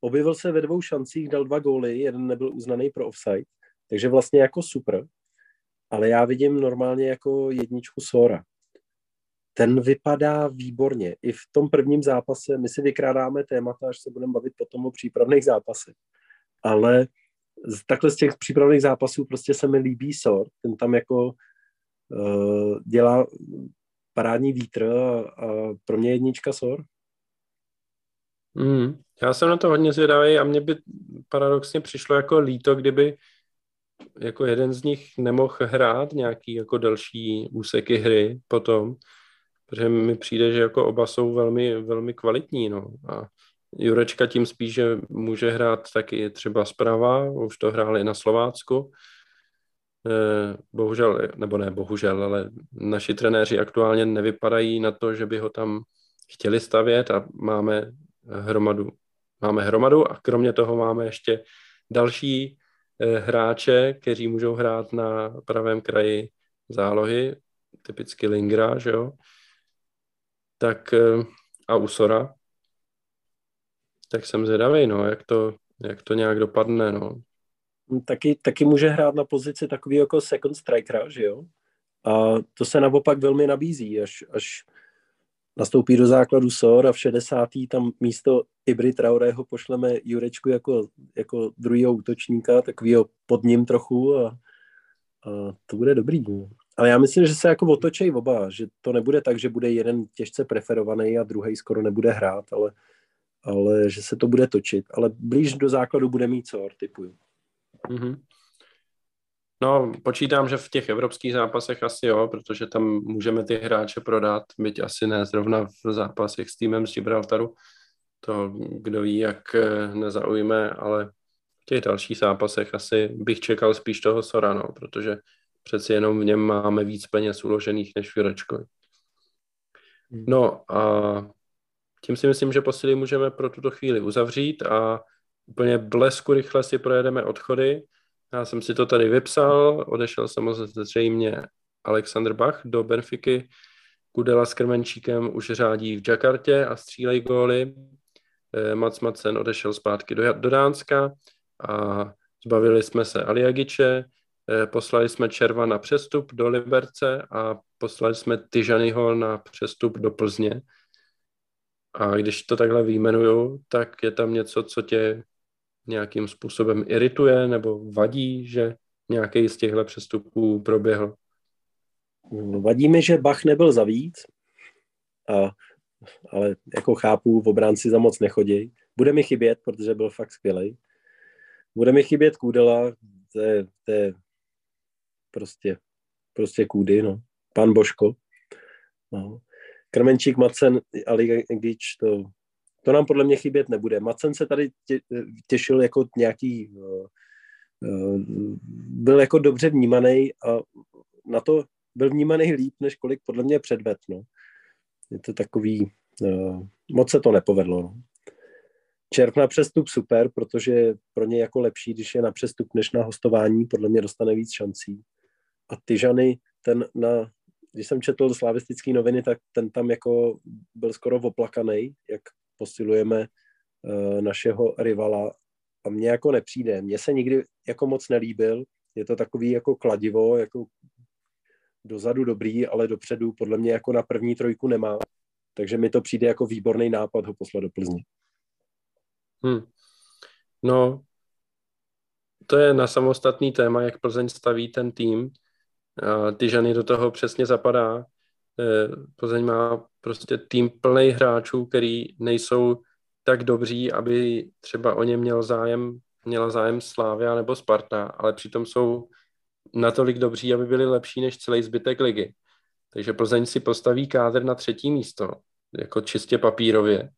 objevil se ve dvou šancích, dal dva góly, jeden nebyl uznaný pro offside, takže vlastně jako super, ale já vidím normálně jako jedničku Sora. Ten vypadá výborně. I v tom prvním zápase, my si vykrádáme témata, až se budeme bavit potom o přípravných zápasech, ale takhle z těch přípravných zápasů prostě se mi líbí Sor, ten tam jako uh, dělá parádní vítr a, a pro mě jednička Sor. Mm, já jsem na to hodně zvědavý a mně by paradoxně přišlo jako líto, kdyby jako jeden z nich nemohl hrát nějaký jako další úseky hry potom, protože mi přijde, že jako oba jsou velmi, velmi kvalitní, no. A Jurečka tím spíš, že může hrát taky třeba zprava, už to hráli na Slovácku. Eh, bohužel, nebo ne bohužel, ale naši trenéři aktuálně nevypadají na to, že by ho tam chtěli stavět a máme hromadu. Máme hromadu a kromě toho máme ještě další eh, hráče, kteří můžou hrát na pravém kraji zálohy, typicky Lingra, že jo? Tak eh, a Usora. Tak jsem zvědavý, no, jak to, jak to nějak dopadne, no. Taky, taky může hrát na pozici takový jako second strikera, že jo? A to se naopak velmi nabízí, až, až nastoupí do základu SOR a v 60. tam místo Ibry Traorého pošleme Jurečku jako, jako druhého útočníka, takovýho pod ním trochu a, a to bude dobrý. No. Ale já myslím, že se jako otočej oba, že to nebude tak, že bude jeden těžce preferovaný a druhý skoro nebude hrát, ale, ale že se to bude točit. Ale blíž do základu bude mít SOR, typuju. Mm-hmm. No, počítám, že v těch evropských zápasech asi jo, protože tam můžeme ty hráče prodat, byť asi ne zrovna v zápasech s týmem z Gibraltaru. To kdo ví, jak eh, nezaujme, ale v těch dalších zápasech asi bych čekal spíš toho Sorano, protože přeci jenom v něm máme víc peněz uložených než v Jurečkovi. Hmm. No a tím si myslím, že posily můžeme pro tuto chvíli uzavřít a úplně blesku rychle si projedeme odchody. Já jsem si to tady vypsal, odešel samozřejmě Alexander Bach do Benfiky, Kudela s Krmenčíkem už řádí v Jakartě a střílej góly. Eh, Mats Madsen odešel zpátky do, do Dánska a zbavili jsme se Aliagiče, eh, poslali jsme Červa na přestup do Liberce a poslali jsme Tyžanyho na přestup do Plzně. A když to takhle výjmenuju, tak je tam něco, co tě nějakým způsobem irituje nebo vadí, že nějaký z těchto přestupů proběhl? Vadí mi, že Bach nebyl za víc, a, ale jako chápu, v obránci za moc nechodí. Bude mi chybět, protože byl fakt skvělý. Bude mi chybět Kůdela, to je, to je prostě, prostě Kůdy, no. Pan Boško. No. Krmenčík, Macen, Ali Gič, to to nám podle mě chybět nebude. Macen se tady tě, těšil jako nějaký, uh, byl jako dobře vnímaný a na to byl vnímaný líp, než kolik podle mě předved. No. Je to takový, uh, moc se to nepovedlo. No. Červ na přestup super, protože pro ně jako lepší, když je na přestup než na hostování, podle mě dostane víc šancí. A Tyžany, ten na, když jsem četl slavistické noviny, tak ten tam jako byl skoro oplakaný, jak posilujeme uh, našeho rivala a mně jako nepřijde. Mně se nikdy jako moc nelíbil, je to takový jako kladivo, jako dozadu dobrý, ale dopředu podle mě jako na první trojku nemá. Takže mi to přijde jako výborný nápad ho poslat do Plzně. Hmm. No, to je na samostatný téma, jak Plzeň staví ten tým. Ty ženy do toho přesně zapadá. Eh, Plzeň má prostě tým plný hráčů, který nejsou tak dobří, aby třeba o ně měl zájem, měla zájem Slávia nebo Sparta, ale přitom jsou natolik dobří, aby byli lepší než celý zbytek ligy. Takže Plzeň si postaví kádr na třetí místo, jako čistě papírově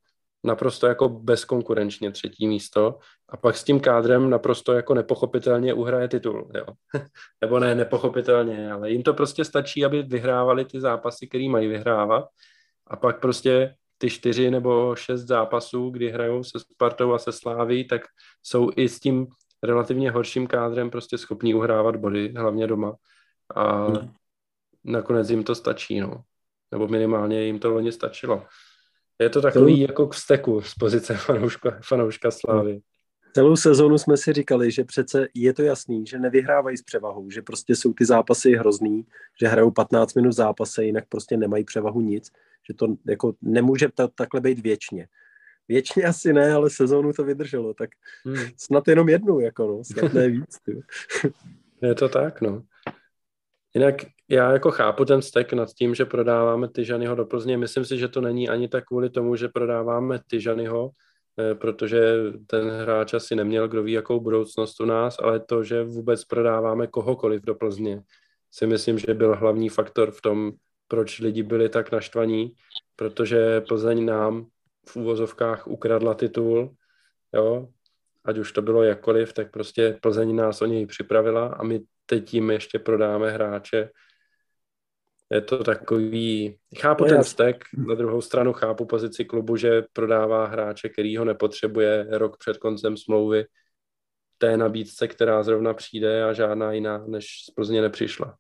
naprosto jako bezkonkurenčně třetí místo a pak s tím kádrem naprosto jako nepochopitelně uhraje titul, jo. Nebo ne nepochopitelně, ale jim to prostě stačí, aby vyhrávali ty zápasy, který mají vyhrávat a pak prostě ty čtyři nebo šest zápasů, kdy hrajou se Spartou a se Sláví, tak jsou i s tím relativně horším kádrem prostě schopní uhrávat body, hlavně doma. A hmm. nakonec jim to stačí, no. Nebo minimálně jim to loni stačilo. Je to takový jako k steku z pozice fanouška, fanouška Slávy. Celou sezónu jsme si říkali, že přece je to jasný, že nevyhrávají s převahou, že prostě jsou ty zápasy hrozný, že hrajou 15 minut zápase, jinak prostě nemají převahu nic, že to jako nemůže ta, takhle být věčně. Věčně asi ne, ale sezónu to vydrželo, tak hmm. snad jenom jednu, jako no, snad ne víc. Ty. Je to tak, no. Jinak já jako chápu ten stek nad tím, že prodáváme Tyžanyho do Plzně. Myslím si, že to není ani tak kvůli tomu, že prodáváme Tyžanyho, eh, protože ten hráč asi neměl kdo ví jakou budoucnost u nás, ale to, že vůbec prodáváme kohokoliv do Plzně, si myslím, že byl hlavní faktor v tom, proč lidi byli tak naštvaní, protože Plzeň nám v úvozovkách ukradla titul, jo, ať už to bylo jakkoliv, tak prostě Plzeň nás o něj připravila a my teď jim ještě prodáme hráče. Je to takový, chápu no ten vztek, na druhou stranu chápu pozici klubu, že prodává hráče, který ho nepotřebuje rok před koncem smlouvy té nabídce, která zrovna přijde a žádná jiná než z Plzně nepřišla.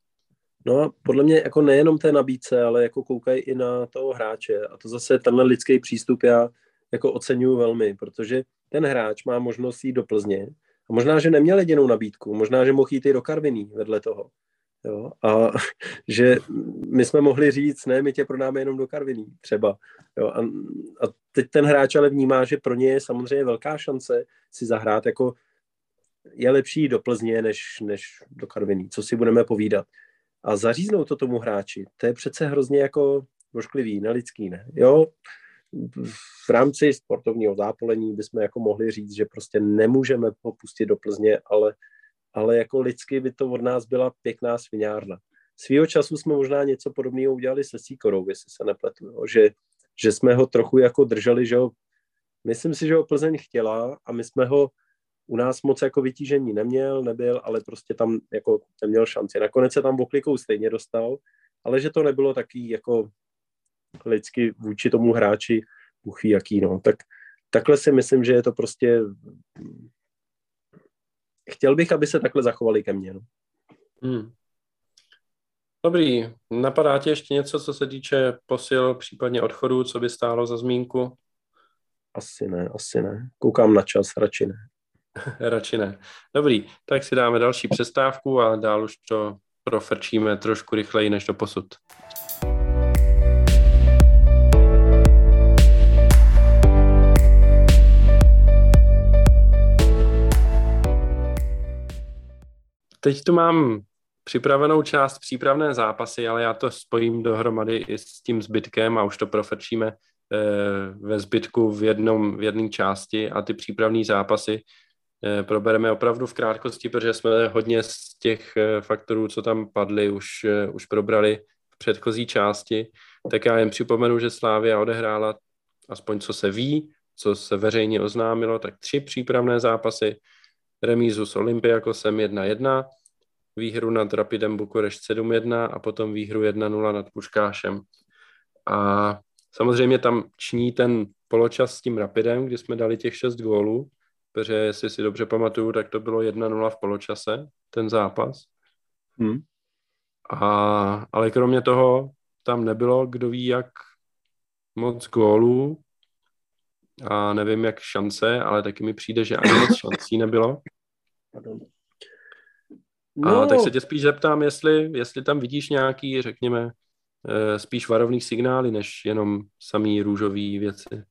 No a podle mě jako nejenom té nabídce, ale jako koukají i na toho hráče. A to zase tenhle lidský přístup já jako oceňuju velmi, protože ten hráč má možnost jít do Plzně a možná, že neměl jedinou nabídku, možná, že mohl jít i do Karviní vedle toho. Jo? A že my jsme mohli říct, ne, my tě prodáme jenom do Karviní třeba. Jo? A, a teď ten hráč ale vnímá, že pro ně je samozřejmě velká šance si zahrát jako je lepší do Plzně než, než do Karviní, co si budeme povídat. A zaříznout to tomu hráči, to je přece hrozně jako vošklivý, nelidský, ne? Jo, v rámci sportovního zápolení bychom jako mohli říct, že prostě nemůžeme popustit do Plzně, ale, ale jako lidsky by to od nás byla pěkná sviňárna. Svýho času jsme možná něco podobného udělali se Síkorou, jestli se nepletu, jo? Že, že jsme ho trochu jako drželi, že ho, myslím si, že ho Plzeň chtěla a my jsme ho u nás moc jako vytížení neměl, nebyl, ale prostě tam jako neměl šanci. Nakonec se tam oklikou stejně dostal, ale že to nebylo taky jako lidsky vůči tomu hráči buchví jaký, no. Tak takhle si myslím, že je to prostě chtěl bych, aby se takhle zachovali ke mně, no. Hmm. Dobrý, napadá tě ještě něco, co se týče posil, případně odchodů, co by stálo za zmínku? Asi ne, asi ne. Koukám na čas, radši ne. radši ne. Dobrý, tak si dáme další přestávku a dál už to profrčíme trošku rychleji než do posud. Teď tu mám připravenou část přípravné zápasy, ale já to spojím dohromady i s tím zbytkem a už to profrčíme eh, ve zbytku v jednom v jedné části a ty přípravné zápasy eh, probereme opravdu v krátkosti, protože jsme hodně z těch eh, faktorů, co tam padly, už, už probrali v předchozí části. Tak já jen připomenu, že Slávia odehrála, aspoň co se ví, co se veřejně oznámilo, tak tři přípravné zápasy, remízu s Olympiakosem 1-1, výhru nad Rapidem Bukurešť 7-1 a potom výhru 1-0 nad Puškášem. A samozřejmě tam ční ten poločas s tím Rapidem, kdy jsme dali těch 6 gólů, protože jestli si dobře pamatuju, tak to bylo 1-0 v poločase, ten zápas. Hmm. A, ale kromě toho tam nebylo, kdo ví, jak moc gólů a nevím, jak šance, ale taky mi přijde, že ani moc šancí nebylo. No. A tak se tě spíš zeptám, jestli, jestli tam vidíš nějaký, řekněme, eh, spíš varovný signály, než jenom samý růžový věci.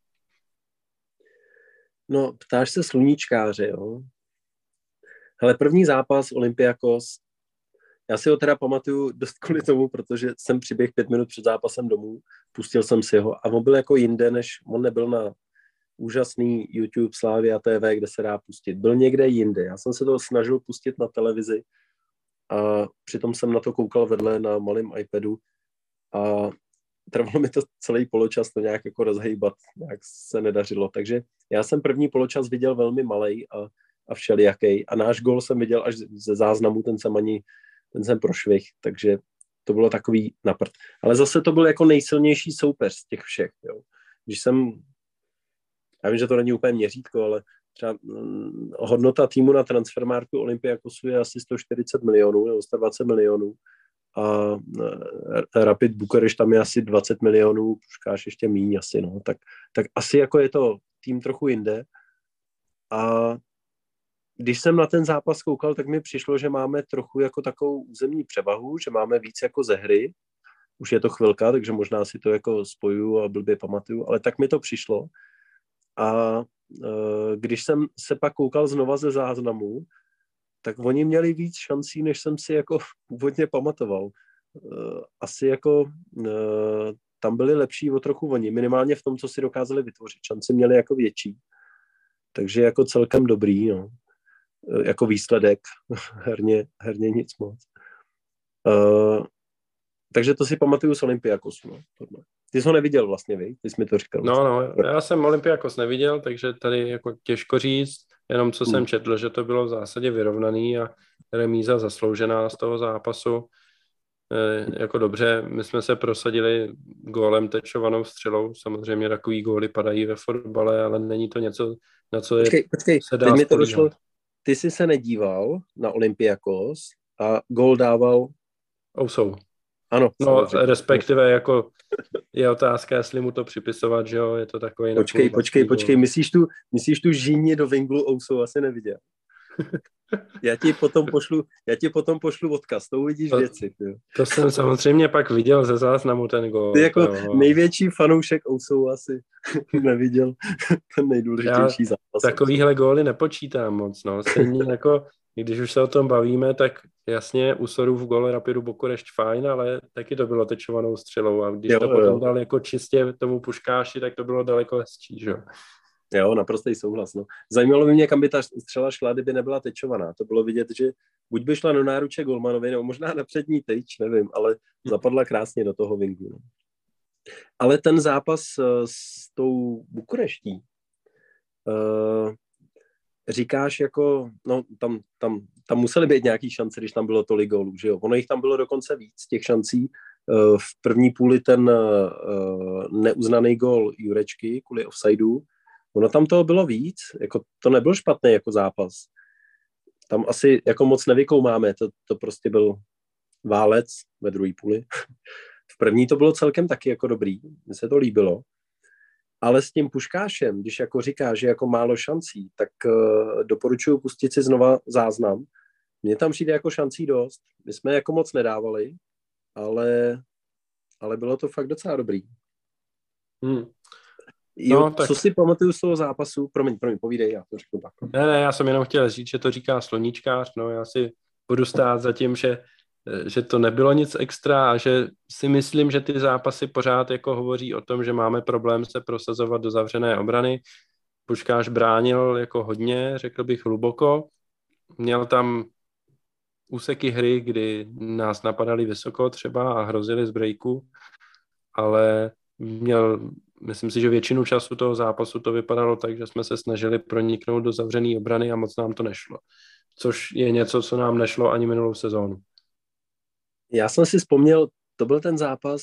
No, ptáš se sluníčkáře, jo? Hele, první zápas Olympiakos, já si ho teda pamatuju dost kvůli tomu, protože jsem přiběh pět minut před zápasem domů, pustil jsem si ho a on byl jako jinde, než on nebyl na úžasný YouTube Slavia TV, kde se dá pustit. Byl někde jinde. Já jsem se to snažil pustit na televizi a přitom jsem na to koukal vedle na malém iPadu a trvalo mi to celý poločas to nějak jako rozhejbat, nějak se nedařilo. Takže já jsem první poločas viděl velmi malý a, a všelijaký a náš gol jsem viděl až ze záznamu, ten jsem ani, ten jsem prošvih, takže to bylo takový naprt. Ale zase to byl jako nejsilnější soupeř z těch všech, jo. Když jsem já vím, že to není úplně měřítko, ale třeba hm, hodnota týmu na transfermarku Olympiakosu je asi 140 milionů nebo 120 milionů a e, Rapid Bukareš tam je asi 20 milionů, Puškáš ještě míň asi, no. Tak, tak asi jako je to tým trochu jinde. A když jsem na ten zápas koukal, tak mi přišlo, že máme trochu jako takovou územní převahu, že máme víc jako ze hry. Už je to chvilka, takže možná si to jako spoju a blbě pamatuju, ale tak mi to přišlo. A e, když jsem se pak koukal znova ze záznamu, tak oni měli víc šancí, než jsem si jako původně pamatoval. Eh, asi jako eh, tam byli lepší o trochu oni, minimálně v tom, co si dokázali vytvořit. Šance měli jako větší. Takže jako celkem dobrý, no. Jako výsledek, herně, herně nic moc. Uh, takže to si pamatuju z Olympiakosu. No, tohle. Ty jsi ho neviděl vlastně, vy? Ty jsi mi to říkal. No, no, já jsem Olympiakos neviděl, takže tady jako těžko říct. Jenom co jsem hmm. četl, že to bylo v zásadě vyrovnaný a remíza zasloužená z toho zápasu. E, jako dobře, my jsme se prosadili gólem tečovanou střelou. Samozřejmě takový góly padají ve fotbale, ale není to něco, na co je, počkej, počkej, se dá mi to došlo, Ty jsi se nedíval na Olympiakos a gól dával Ousou. Ano. No, respektive jako je otázka, jestli mu to připisovat, že jo, je to takový... Počkej, počkej, počkej, myslíš tu, myslíš tu žíně do Vinglu Ousou asi neviděl? Já ti potom pošlu, já ti potom pošlu odkaz, to uvidíš to, věci. Jo. To jsem samozřejmě pak viděl ze záznamu ten gol. Ty jako jo. největší fanoušek Ousou asi neviděl ten nejdůležitější já zápas. Takovýhle góly nepočítám moc, no. Stejně jako když už se o tom bavíme, tak jasně u v gole Rapidu Bukurešť fajn, ale taky to bylo tečovanou střelou a když jo, to potom jo. dal jako čistě tomu puškáši, tak to bylo daleko hezčí, že jo. Jo, naprostý souhlas. No. Zajímalo by mě, kam by ta střela šla, kdyby nebyla tečovaná. To bylo vidět, že buď by šla do náruče Golmanovi, nebo možná na přední tyč, nevím, ale hm. zapadla krásně do toho vingu. No. Ale ten zápas eh, s tou Bukureští, uh, říkáš jako, no tam, tam, tam museli být nějaký šance, když tam bylo tolik gólů, že jo? Ono jich tam bylo dokonce víc, těch šancí. Eh, v první půli ten neuznaný gól Jurečky kvůli offsideu, Ono tam toho bylo víc, jako to nebyl špatný jako zápas. Tam asi jako moc nevykoumáme, to, to prostě byl válec ve druhé půli. v první to bylo celkem taky jako dobrý, mně se to líbilo. Ale s tím Puškášem, když jako říká, že jako málo šancí, tak uh, doporučuji pustit si znova záznam. Mně tam přijde jako šancí dost. My jsme jako moc nedávali, ale, ale bylo to fakt docela dobrý. Hmm. Jo, no, tak... co si pamatuju z toho zápasu? Promiň, promiň, povídej, já to řeknu pak. Ne, ne, já jsem jenom chtěl říct, že to říká sloníčkář, no já si budu stát za tím, že, že to nebylo nic extra a že si myslím, že ty zápasy pořád jako hovoří o tom, že máme problém se prosazovat do zavřené obrany. Puškář bránil jako hodně, řekl bych hluboko. Měl tam úseky hry, kdy nás napadali vysoko třeba a hrozili z breaku, ale měl myslím si, že většinu času toho zápasu to vypadalo tak, že jsme se snažili proniknout do zavřené obrany a moc nám to nešlo. Což je něco, co nám nešlo ani minulou sezónu. Já jsem si vzpomněl, to byl ten zápas,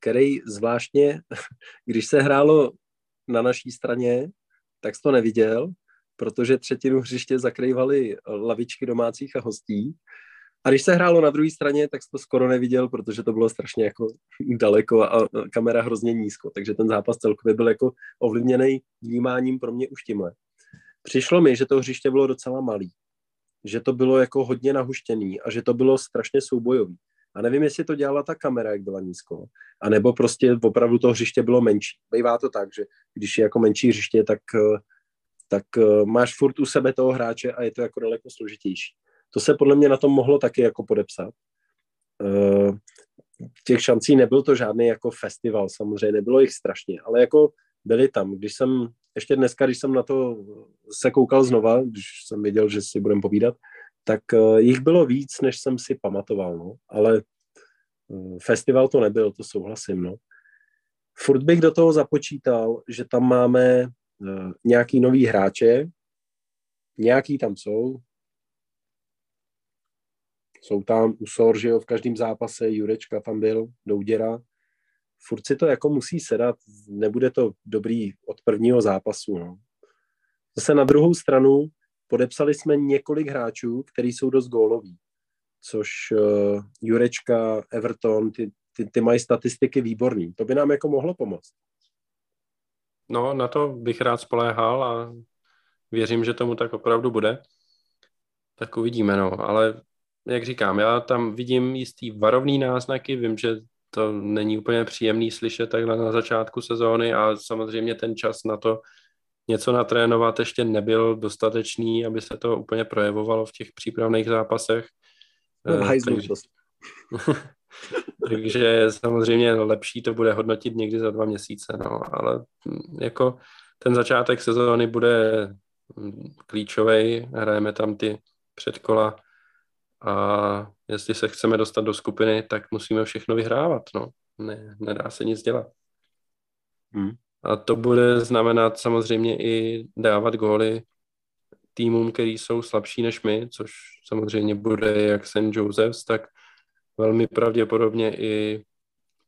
který zvláštně, když se hrálo na naší straně, tak jsi to neviděl, protože třetinu hřiště zakrývaly lavičky domácích a hostí. A když se hrálo na druhé straně, tak to skoro neviděl, protože to bylo strašně jako daleko a kamera hrozně nízko, takže ten zápas celkově byl jako ovlivněný vnímáním pro mě už tímhle. Přišlo mi, že to hřiště bylo docela malý, že to bylo jako hodně nahuštěný a že to bylo strašně soubojový. A nevím, jestli to dělala ta kamera, jak byla nízko, a nebo prostě opravdu to hřiště bylo menší. Bývá to tak, že když je jako menší hřiště, tak, tak eh, máš furt u sebe toho hráče a je to jako daleko složitější. To se podle mě na tom mohlo taky jako podepsat. Uh, těch šancí nebyl to žádný jako festival, samozřejmě nebylo jich strašně, ale jako byli tam. Když jsem, ještě dneska, když jsem na to se koukal znova, když jsem věděl, že si budeme povídat, tak uh, jich bylo víc, než jsem si pamatoval, no. ale uh, festival to nebyl, to souhlasím, no. Furt bych do toho započítal, že tam máme uh, nějaký nový hráče, nějaký tam jsou, jsou tam Usor, že jo, v každém zápase, Jurečka tam byl, Douděra. Furt si to jako musí sedat, nebude to dobrý od prvního zápasu. No. Zase na druhou stranu podepsali jsme několik hráčů, kteří jsou dost góloví. což uh, Jurečka, Everton, ty, ty, ty mají statistiky výborný. To by nám jako mohlo pomoct. No, na to bych rád spoléhal a věřím, že tomu tak opravdu bude. Tak uvidíme, no. Ale jak říkám, já tam vidím jistý varovný náznaky, vím, že to není úplně příjemný slyšet takhle na začátku sezóny a samozřejmě ten čas na to něco natrénovat ještě nebyl dostatečný, aby se to úplně projevovalo v těch přípravných zápasech. No, eh, takže, takže samozřejmě lepší to bude hodnotit někdy za dva měsíce, no, ale hm, jako ten začátek sezóny bude hm, klíčový, hrajeme tam ty předkola a jestli se chceme dostat do skupiny, tak musíme všechno vyhrávat, no. Ne, nedá se nic dělat. Hmm. A to bude znamenat samozřejmě i dávat góly týmům, který jsou slabší než my, což samozřejmě bude jak St. Joseph's, tak velmi pravděpodobně i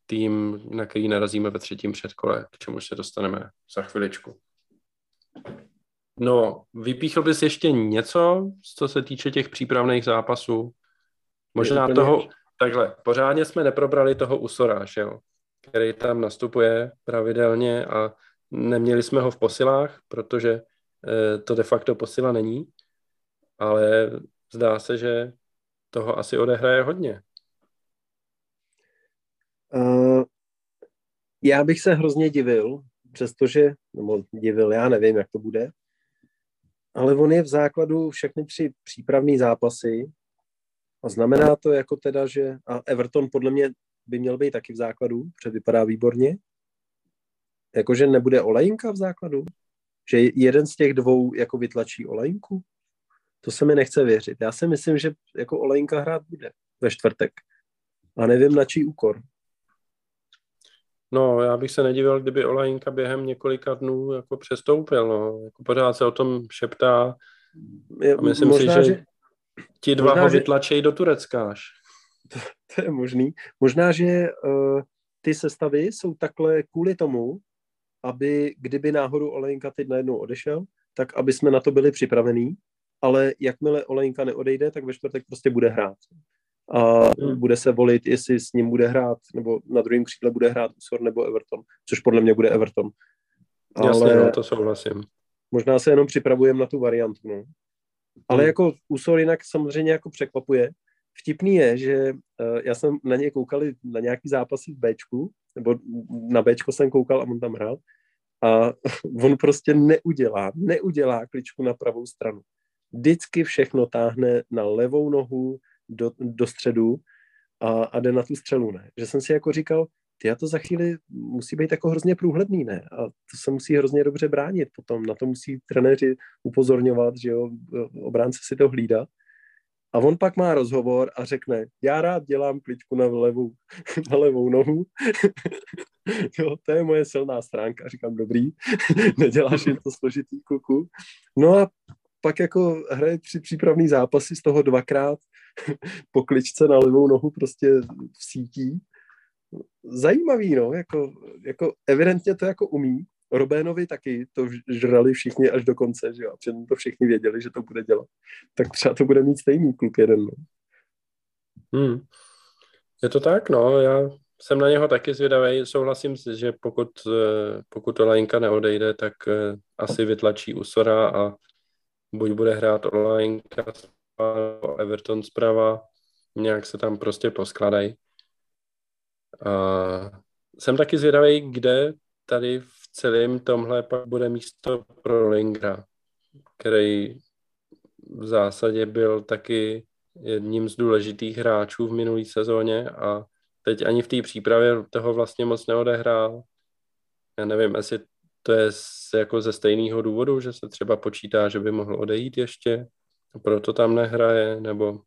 tým, na který narazíme ve třetím předkole, k čemu se dostaneme za chviličku. No, vypíchl bys ještě něco, co se týče těch přípravných zápasů? Možná toho, takhle, pořádně jsme neprobrali toho Usora, že jo? který tam nastupuje pravidelně a neměli jsme ho v posilách, protože eh, to de facto posila není, ale zdá se, že toho asi odehraje hodně. Uh, já bych se hrozně divil, přestože, nebo divil, já nevím, jak to bude, ale on je v základu všechny tři přípravné zápasy a znamená to jako teda, že a Everton podle mě by měl být taky v základu, protože vypadá výborně. Jakože nebude olejinka v základu? Že jeden z těch dvou jako vytlačí olejinku? To se mi nechce věřit. Já si myslím, že jako olejinka hrát bude ve čtvrtek. A nevím, na čí úkor. No, já bych se nedivil, kdyby Olajinka během několika dnů jako přestoupil. No. Jako pořád se o tom šeptá. A myslím možná, si, že, že ti dva možná, ho vytlačejí že... do Turecka až. To, to je možný. Možná, že uh, ty sestavy jsou takhle kvůli tomu, aby kdyby náhodou Olejinka teď najednou odešel, tak aby jsme na to byli připravení, ale jakmile Olejinka neodejde, tak ve čtvrtek prostě bude hrát a hmm. bude se volit, jestli s ním bude hrát, nebo na druhém křídle bude hrát Usor nebo Everton, což podle mě bude Everton. Ale Jasně, no, to souhlasím. Možná se jenom připravujeme na tu variantu, no. Ale hmm. jako Usor jinak samozřejmě jako překvapuje. Vtipný je, že uh, já jsem na něj koukal na nějaký zápasy v Bčku, nebo na Bčko jsem koukal a on tam hrál a on prostě neudělá, neudělá kličku na pravou stranu. Vždycky všechno táhne na levou nohu, do, do středu a, a jde na tu střelu, ne? Že jsem si jako říkal, ty a to za chvíli musí být jako hrozně průhledný, ne? A to se musí hrozně dobře bránit potom, na to musí trenéři upozorňovat, že jo, obránce si to hlídá. A on pak má rozhovor a řekne, já rád dělám kličku na levou, na levou nohu. jo, to je moje silná stránka. Říkám, dobrý, neděláš jen to složitý kluku. No a pak jako hraje tři přípravný zápasy, z toho dvakrát po kličce na levou nohu prostě v sítí. Zajímavý, no, jako, jako evidentně to jako umí. Robénovi taky to žrali všichni až do konce, že jo, předtím to všichni věděli, že to bude dělat. Tak třeba to bude mít stejný kluk jeden, no. Hmm. Je to tak, no, já jsem na něho taky zvědavý. Souhlasím si, že pokud, eh, pokud to Lajinka neodejde, tak eh, asi vytlačí Usora a buď bude hrát Olajinka Everton zprava, nějak se tam prostě poskladají. A jsem taky zvědavý, kde tady v celém tomhle pak bude místo pro Lingra, který v zásadě byl taky jedním z důležitých hráčů v minulé sezóně a teď ani v té přípravě toho vlastně moc neodehrál. Já nevím, jestli to je jako ze stejného důvodu, že se třeba počítá, že by mohl odejít ještě, proto tam nehraje, nebo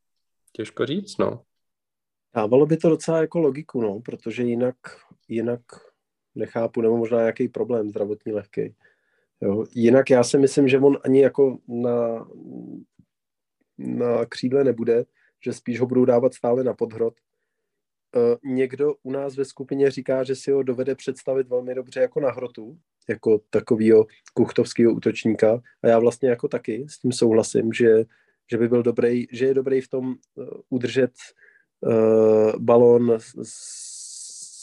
těžko říct, no. Dávalo by to docela jako logiku, no, protože jinak, jinak nechápu, nebo možná nějaký problém zdravotní lehký. Jo. Jinak já si myslím, že on ani jako na, na křídle nebude, že spíš ho budou dávat stále na podhrot. E, někdo u nás ve skupině říká, že si ho dovede představit velmi dobře jako na hrotu, jako takového kuchtovského útočníka a já vlastně jako taky s tím souhlasím, že že by byl dobrý, že je dobrý v tom uh, udržet uh, balón s,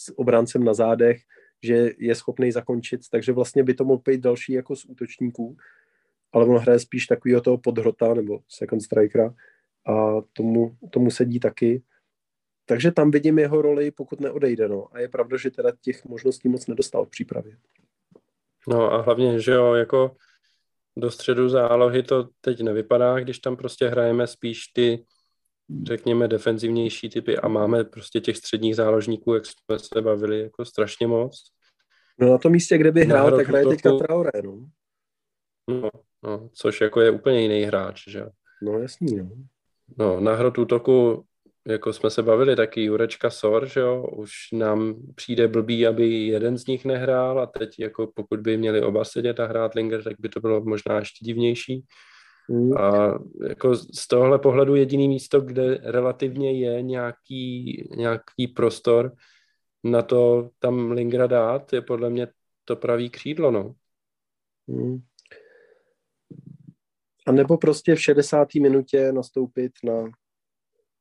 s obráncem na zádech, že je schopný zakončit, takže vlastně by to mohl být další jako z útočníků, ale on hraje spíš takového toho podhrota nebo second strikera a tomu, tomu sedí taky. Takže tam vidím jeho roli, pokud neodejde. No. A je pravda, že teda těch možností moc nedostal v přípravě. No a hlavně, že jo, jako do středu zálohy to teď nevypadá, když tam prostě hrajeme spíš ty, řekněme, defenzivnější typy a máme prostě těch středních záložníků, jak jsme se bavili, jako strašně moc. No na tom místě, kde by hrál, tak hraje teďka Traoré, no. no. No, což jako je úplně jiný hráč, že No jasný, no. No, na hrot útoku, jako jsme se bavili, taky Jurečka Sor, že jo, už nám přijde blbý, aby jeden z nich nehrál a teď jako pokud by měli oba sedět a hrát Linger, tak by to bylo možná ještě divnější. Mm. A jako z tohle pohledu jediný místo, kde relativně je nějaký, nějaký prostor na to tam Lingra dát, je podle mě to pravý křídlo, no. Mm. A nebo prostě v 60. minutě nastoupit na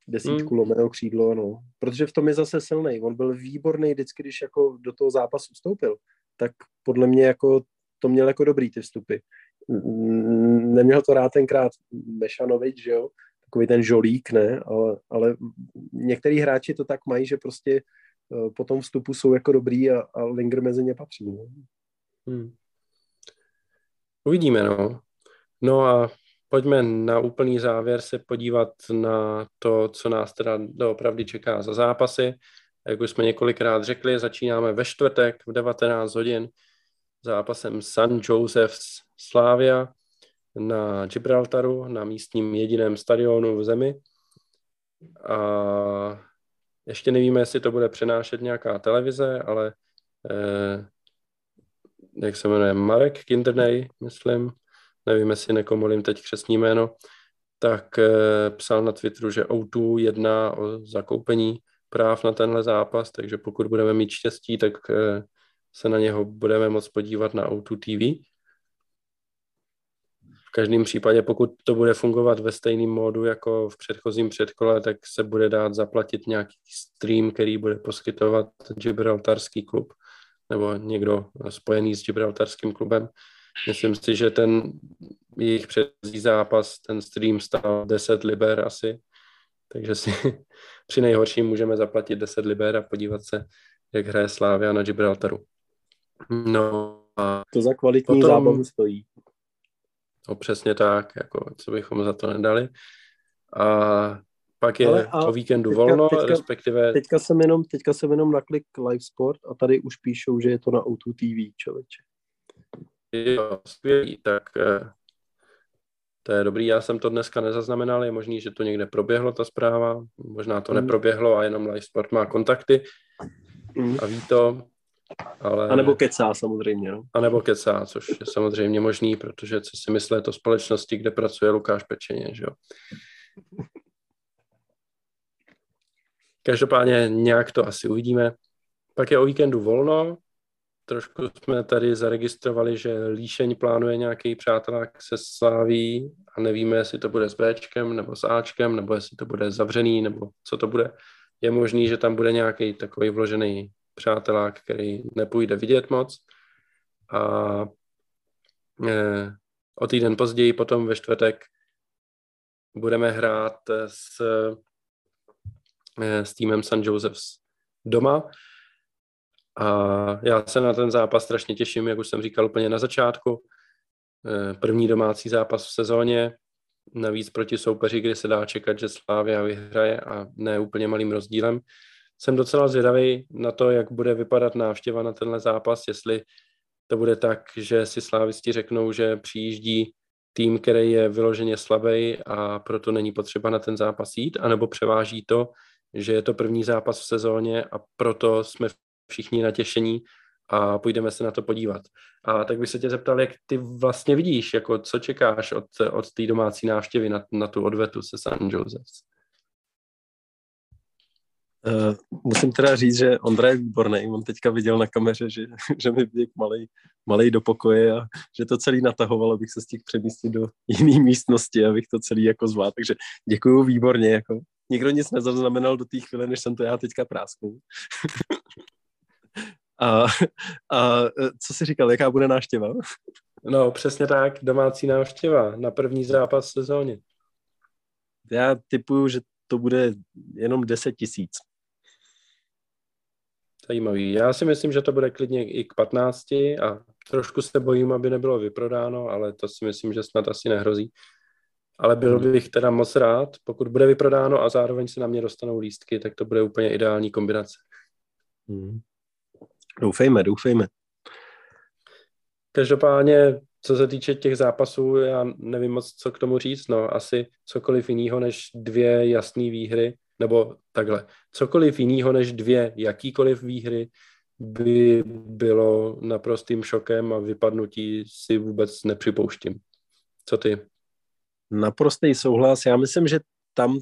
desítku mm. lomeno křídlo, no. Protože v tom je zase silný. On byl výborný vždycky, když jako do toho zápasu vstoupil. Tak podle mě jako to měl jako dobrý ty vstupy. Neměl to rád tenkrát Mešanovič, že jo? Takový ten žolík, ne? Ale, ale některý hráči to tak mají, že prostě eh, po tom vstupu jsou jako dobrý a, a Linger mezi ně patří. No. Hmm. Uvidíme, no. No a pojďme na úplný závěr se podívat na to, co nás teda doopravdy čeká za zápasy. Jak už jsme několikrát řekli, začínáme ve čtvrtek v 19 hodin zápasem San Joseph's Slavia na Gibraltaru, na místním jediném stadionu v zemi. A ještě nevíme, jestli to bude přenášet nějaká televize, ale eh, jak se jmenuje, Marek Kinderney, myslím, nevím, jestli nekomolím teď křesní jméno, tak eh, psal na Twitteru, že O2 jedná o zakoupení práv na tenhle zápas, takže pokud budeme mít štěstí, tak eh, se na něho budeme moct podívat na O2 TV. V každém případě, pokud to bude fungovat ve stejném módu jako v předchozím předkole, tak se bude dát zaplatit nějaký stream, který bude poskytovat Gibraltarský klub nebo někdo spojený s Gibraltarským klubem. Myslím si, že ten jejich předchozí zápas, ten stream stál 10 liber asi, takže si při nejhorším můžeme zaplatit 10 liber a podívat se, jak hraje Slávia na Gibraltaru. No a to za kvalitní potom, zábavu stojí. No přesně tak, jako co bychom za to nedali. A pak je a o víkendu teďka, volno, teďka, respektive... Teďka jsem, jenom, teďka jsem jenom naklik live sport a tady už píšou, že je to na O2 TV, člověče. Jo, skvělý, tak eh, to je dobrý, já jsem to dneska nezaznamenal, je možný, že to někde proběhlo, ta zpráva, možná to mm. neproběhlo a jenom Live Sport má kontakty mm. a ví to, ale... A nebo kecá samozřejmě, no. A nebo kecá, což je samozřejmě možný, protože co si myslí to společnosti, kde pracuje Lukáš Pečeně, že jo. Každopádně nějak to asi uvidíme. Pak je o víkendu volno, trošku jsme tady zaregistrovali, že Líšeň plánuje nějaký přátelák se Sláví a nevíme, jestli to bude s Bčkem nebo s Ačkem, nebo jestli to bude zavřený, nebo co to bude. Je možný, že tam bude nějaký takový vložený přátelák, který nepůjde vidět moc. A e, o týden později, potom ve čtvrtek, budeme hrát s, e, s týmem San Joseph's doma a já se na ten zápas strašně těším, jak už jsem říkal úplně na začátku. Eh, první domácí zápas v sezóně, navíc proti soupeři, kdy se dá čekat, že Slávia vyhraje a ne úplně malým rozdílem. Jsem docela zvědavý na to, jak bude vypadat návštěva na tenhle zápas, jestli to bude tak, že si slávisti řeknou, že přijíždí tým, který je vyloženě slabý a proto není potřeba na ten zápas jít, anebo převáží to, že je to první zápas v sezóně a proto jsme všichni natěšení a půjdeme se na to podívat. A tak bych se tě zeptal, jak ty vlastně vidíš, jako co čekáš od, od té domácí návštěvy na, na tu odvetu se San Joseph? Uh, musím teda říct, že Ondra je výborný. On teďka viděl na kameře, že, že mi běh malej, malej do pokoje a že to celý natahoval, abych se stihl přemístit do jiné místnosti, abych to celý jako zvládl. Takže děkuju výborně. Jako. Nikdo nic nezaznamenal do té chvíle, než jsem to já teďka prásknul. a, a co jsi říkal, jaká bude návštěva? No, přesně tak, domácí návštěva na první zápas sezóně. Já typuju, že to bude jenom 10 tisíc. Zajímavý. Já si myslím, že to bude klidně i k 15 a trošku se bojím, aby nebylo vyprodáno, ale to si myslím, že snad asi nehrozí. Ale byl hmm. bych teda moc rád, pokud bude vyprodáno a zároveň se na mě dostanou lístky, tak to bude úplně ideální kombinace. Hmm. Doufejme, doufejme. Každopádně, co se týče těch zápasů, já nevím moc, co k tomu říct. No, asi cokoliv jiného než dvě jasné výhry, nebo takhle, cokoliv jiného než dvě jakýkoliv výhry by bylo naprostým šokem a vypadnutí si vůbec nepřipouštím. Co ty? Naprostý souhlas. Já myslím, že tam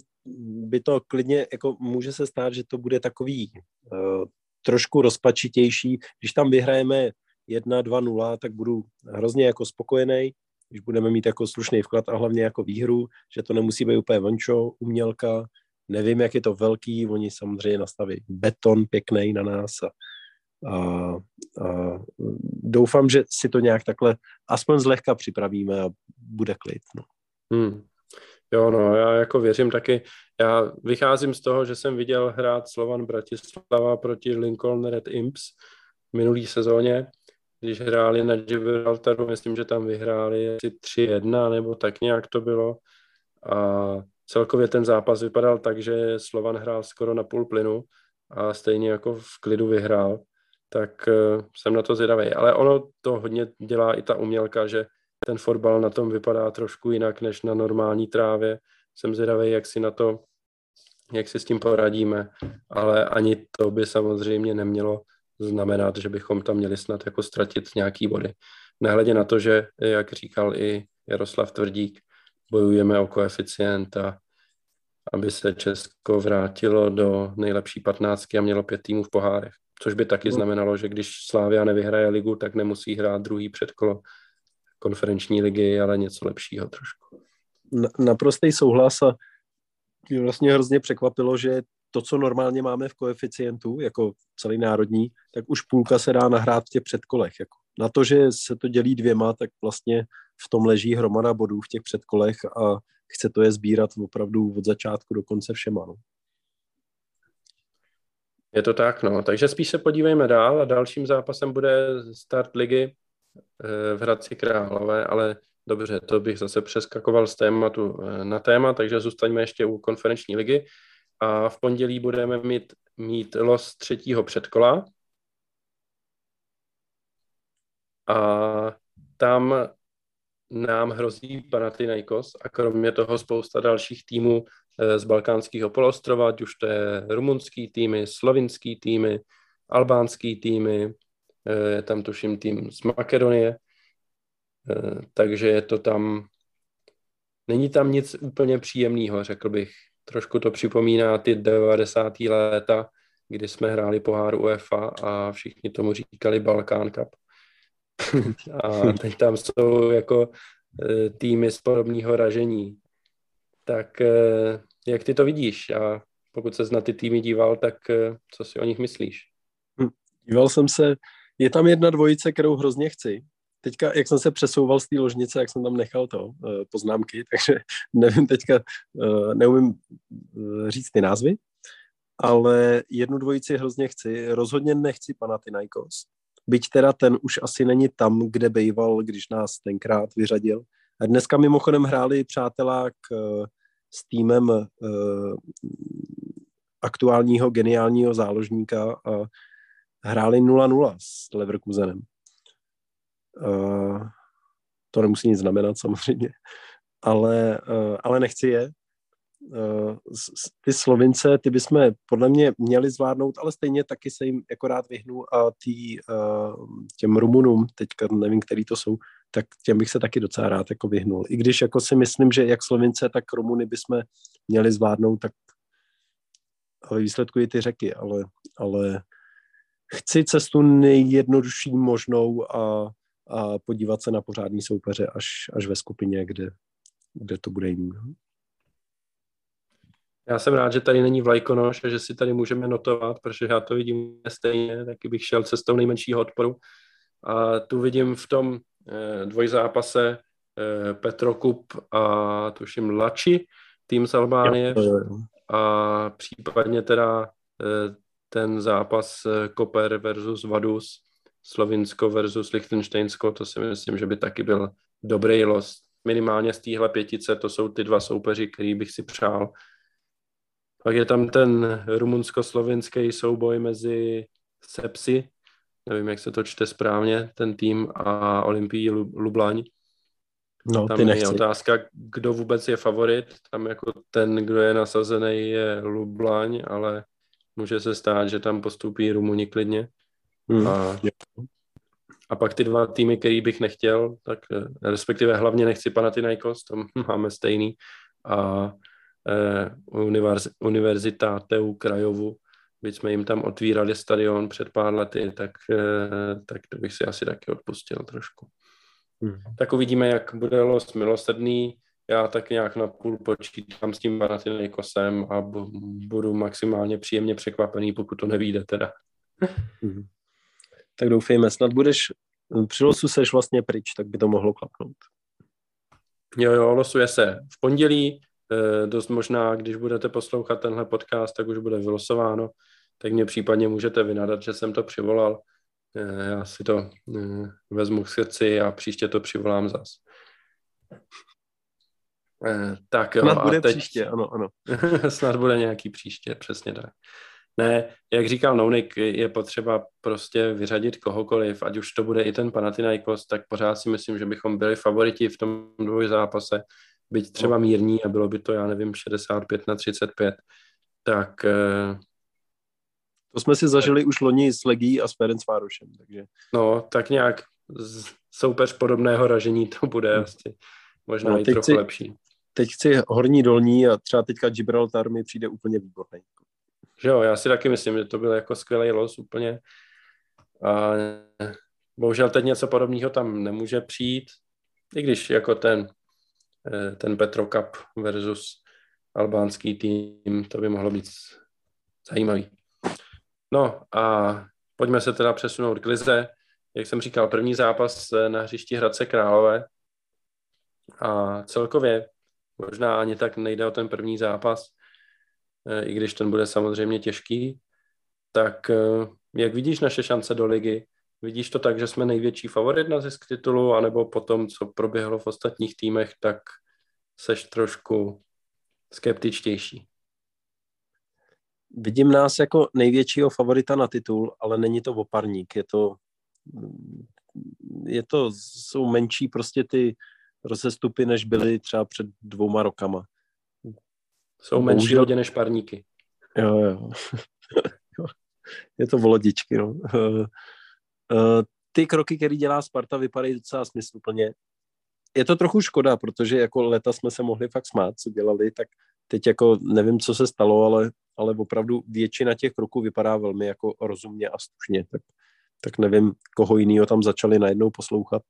by to klidně, jako může se stát, že to bude takový uh, trošku rozpačitější. Když tam vyhrajeme 1-2-0, tak budu hrozně jako spokojený, když budeme mít jako slušný vklad a hlavně jako výhru, že to nemusí být úplně vončo, umělka, nevím, jak je to velký, oni samozřejmě nastaví beton pěkný na nás a, a, a doufám, že si to nějak takhle aspoň zlehka připravíme a bude klid. No. Hmm. Jo, no, já jako věřím taky. Já vycházím z toho, že jsem viděl hrát Slovan Bratislava proti Lincoln Red Imps v minulý sezóně, když hráli na Gibraltaru, myslím, že tam vyhráli asi 3-1, nebo tak nějak to bylo. A celkově ten zápas vypadal tak, že Slovan hrál skoro na půl plynu a stejně jako v klidu vyhrál, tak uh, jsem na to zvědavý. Ale ono to hodně dělá i ta umělka, že ten fotbal na tom vypadá trošku jinak než na normální trávě. Jsem zvědavý, jak si na to, jak si s tím poradíme, ale ani to by samozřejmě nemělo znamenat, že bychom tam měli snad jako ztratit nějaký body. Nehledě na to, že, jak říkal i Jaroslav Tvrdík, bojujeme o koeficient a aby se Česko vrátilo do nejlepší patnáctky a mělo pět týmů v pohárech. Což by taky no. znamenalo, že když Slávia nevyhraje ligu, tak nemusí hrát druhý předkolo konferenční ligy, ale něco lepšího trošku. Naprostý souhlas a mě vlastně hrozně překvapilo, že to, co normálně máme v koeficientu, jako celý národní, tak už půlka se dá nahrát v těch předkolech. Jako. Na to, že se to dělí dvěma, tak vlastně v tom leží hromada bodů v těch předkolech a chce to je sbírat opravdu od začátku do konce všema. No. Je to tak, no. Takže spíš se podívejme dál a dalším zápasem bude start ligy v Hradci Králové, ale dobře, to bych zase přeskakoval z tématu eh, na téma, takže zůstaňme ještě u konferenční ligy. A v pondělí budeme mít, mít los třetího předkola. A tam nám hrozí Panathinaikos a kromě toho spousta dalších týmů eh, z balkánského polostrova, ať už to je rumunský týmy, slovinský týmy, albánský týmy, eh, je tam tuším tým z Makedonie, eh, takže je to tam, není tam nic úplně příjemného, řekl bych. Trošku to připomíná ty 90. léta, kdy jsme hráli pohár UEFA a všichni tomu říkali Balkán Cup. a teď tam jsou jako e, týmy z podobného ražení. Tak jak ty to vidíš? A pokud se na ty týmy díval, tak co si o nich myslíš? Díval jsem se, je tam jedna dvojice, kterou hrozně chci. Teďka, jak jsem se přesouval z té ložnice, jak jsem tam nechal to, poznámky, takže nevím teďka, neumím říct ty názvy, ale jednu dvojici hrozně chci. Rozhodně nechci Panathinaikos, byť teda ten už asi není tam, kde bejval, když nás tenkrát vyřadil. A dneska mimochodem hráli přátelák s týmem aktuálního geniálního záložníka a hráli 0-0 s Leverkusenem. Uh, to nemusí nic znamenat samozřejmě, ale, uh, ale nechci je, uh, ty Slovince, ty bychom podle mě měli zvládnout, ale stejně taky se jim jako rád vyhnu a tý, uh, těm Rumunům, teďka nevím, který to jsou, tak těm bych se taky docela rád jako vyhnul. I když jako si myslím, že jak Slovince, tak Rumuny bychom měli zvládnout, tak a ve výsledku i ty řeky, ale, ale chci cestu nejjednodušší možnou a, a podívat se na pořádný soupeře až, až ve skupině, kde, kde to bude jiný. No. Já jsem rád, že tady není vlajkonoš a že si tady můžeme notovat, protože já to vidím stejně, taky bych šel cestou nejmenšího odporu. A tu vidím v tom eh, dvojzápase eh, Petrokup a tuším Lači, tým z Albánie. A případně teda eh, ten zápas eh, Koper versus Vadus, Slovinsko versus Liechtensteinsko, to si myslím, že by taky byl dobrý los. Minimálně z téhle pětice, to jsou ty dva soupeři, který bych si přál. Pak je tam ten rumunsko-slovinský souboj mezi Sepsi, nevím, jak se to čte správně, ten tým a Olympii Lublaň. No, tam je otázka, kdo vůbec je favorit. Tam jako ten, kdo je nasazený, je Lublaň, ale může se stát, že tam postupí Rumuni klidně. Hmm. A, a pak ty dva týmy, který bych nechtěl, tak eh, respektive hlavně nechci Panathinaikos, tam máme stejný. A eh, univerzita TU Krajovu, byť jsme jim tam otvírali stadion před pár lety, tak, eh, tak to bych si asi taky odpustil trošku. Hmm. Tak uvidíme, jak bude los milosrdný. Já tak nějak na půl počítám s tím Panathinaikosem a budu maximálně příjemně překvapený, pokud to nevíde teda. Hmm. Tak doufejme, snad budeš, při losu seš vlastně pryč, tak by to mohlo klapnout. Jo, jo, losuje se v pondělí, eh, dost možná, když budete poslouchat tenhle podcast, tak už bude vylosováno, tak mě případně můžete vynadat, že jsem to přivolal. Eh, já si to eh, vezmu k srdci a příště to přivolám zas. Eh, tak jo, snad bude a teď... příště, ano, ano. snad bude nějaký příště, přesně tak. Ne, jak říkal Nounik, je potřeba prostě vyřadit kohokoliv, ať už to bude i ten Panathinaikos, tak pořád si myslím, že bychom byli favoriti v tom dvojzápase, byť třeba no. mírní a bylo by to, já nevím, 65 na 35, tak to jsme si zažili už loni s Legí a s Ferencvárošem, takže... No, tak nějak soupeř podobného ražení to bude hmm. asi možná no, i trochu chci, lepší. Teď chci horní dolní a třeba teďka Gibraltar mi přijde úplně výborný. Že jo, já si taky myslím, že to byl jako skvělý los úplně. A bohužel teď něco podobného tam nemůže přijít, i když jako ten, eh, ten Petro Cup versus albánský tým, to by mohlo být zajímavý. No a pojďme se teda přesunout k Lize. Jak jsem říkal, první zápas na hřišti Hradce Králové. A celkově možná ani tak nejde o ten první zápas, eh, i když ten bude samozřejmě těžký. Tak eh, jak vidíš naše šance do ligy? Vidíš to tak, že jsme největší favorit na zisk titulu, anebo po tom, co proběhlo v ostatních týmech, tak seš trošku skeptičtější? Vidím nás jako největšího favorita na titul, ale není to oparník. Je to, je to, jsou menší prostě ty rozestupy, než byly třeba před dvouma rokama. Jsou menší Bohužel... lodě než parníky. Jo, jo. je to volodičky, no. Ty kroky, které dělá Sparta, vypadají docela smysluplně. Je to trochu škoda, protože jako leta jsme se mohli fakt smát, co dělali, tak teď jako nevím, co se stalo, ale ale opravdu většina těch kroků vypadá velmi jako rozumně a slušně, tak, tak nevím, koho jiného tam začali najednou poslouchat,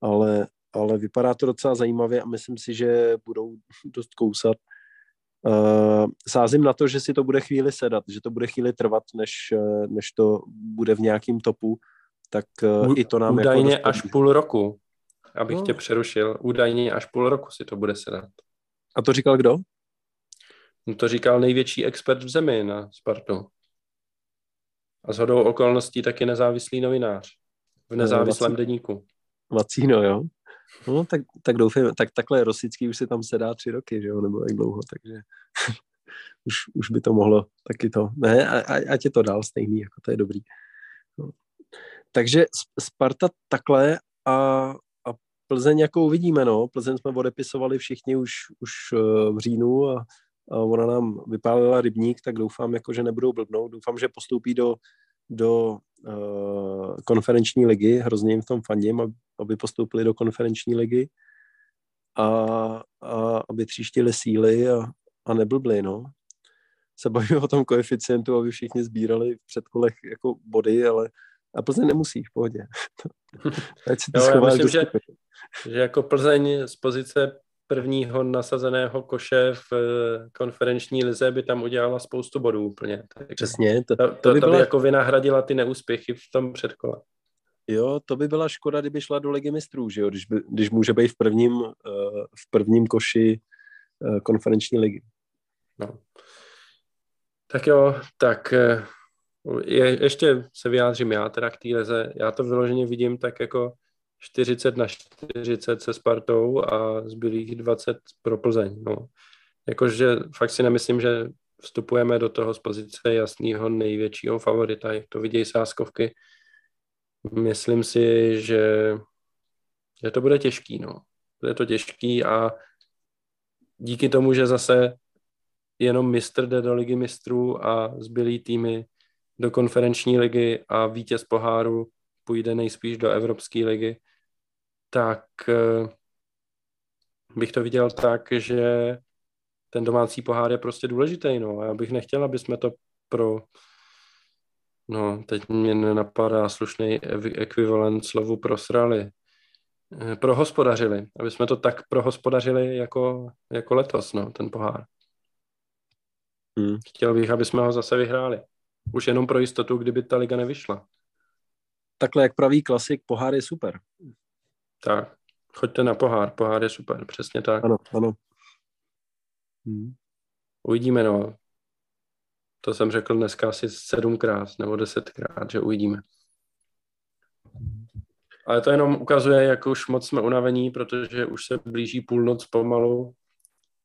ale, ale vypadá to docela zajímavě a myslím si, že budou dost kousat. Uh, sázím na to, že si to bude chvíli sedat, že to bude chvíli trvat, než, než to bude v nějakým topu, tak uh, i to nám Údajně jako až půl roku, abych no. tě přerušil, údajně až půl roku si to bude sedat. A to říkal kdo? No to říkal největší expert v zemi na Spartu. A shodou okolností taky nezávislý novinář v nezávislém deníku. Vacíno, jo? No, tak, tak doufám, tak takhle Rosický už si tam sedá tři roky, že jo, nebo jak dlouho, takže už, už by to mohlo taky to, ne, a, a, ať je to dál stejný, jako to je dobrý. No. Takže Sparta takhle a, a Plzeň jako uvidíme, no, Plzeň jsme odepisovali všichni už, už eh, v říjnu a ona nám vypálila rybník, tak doufám, jako, že nebudou blbnout. Doufám, že postoupí do, do uh, konferenční ligy, hrozně jim v tom fandím, aby postoupili do konferenční ligy a, a aby tříštili síly a, a neblbli, no. se bavíme o tom koeficientu, aby všichni sbírali v předkolech jako body, ale a Plzeň nemusí, v pohodě. Ať si to jo, já myslím, že, že jako Plzeň z pozice prvního nasazeného koše v eh, konferenční lize by tam udělala spoustu bodů úplně. Tak Přesně. To, to, to, by, to by byla... jako vynahradila ty neúspěchy v tom předkole. Jo, to by byla škoda, kdyby šla do ligy mistrů, že jo? Když, by, když může být v prvním, uh, v prvním koši uh, konferenční ligy. No. Tak jo, tak je, ještě se vyjádřím já teda k té lize. Já to vyloženě vidím tak jako 40 na 40 se Spartou a zbylých 20 pro Plzeň. No. Jakože fakt si nemyslím, že vstupujeme do toho z pozice jasného největšího favorita, jak to vidějí sáskovky. Myslím si, že, že to bude těžký. No. Bude to těžký a díky tomu, že zase jenom mistr jde do ligy mistrů a zbylý týmy do konferenční ligy a vítěz poháru půjde nejspíš do Evropské ligy, tak eh, bych to viděl tak, že ten domácí pohár je prostě důležitý. No. Já bych nechtěl, aby jsme to pro, no teď mě nenapadá slušný ekvivalent slovu prosrali, eh, prohospodařili, aby jsme to tak prohospodařili jako, jako letos, no, ten pohár. Hmm. Chtěl bych, aby jsme ho zase vyhráli. Už jenom pro jistotu, kdyby ta liga nevyšla. Takhle, jak pravý klasik, pohár je super. Tak, choďte na pohár, pohár je super, přesně tak. Ano, ano. Hmm. Uvidíme, no. To jsem řekl dneska asi sedmkrát nebo desetkrát, že uvidíme. Ale to jenom ukazuje, jak už moc jsme unavení, protože už se blíží půlnoc pomalu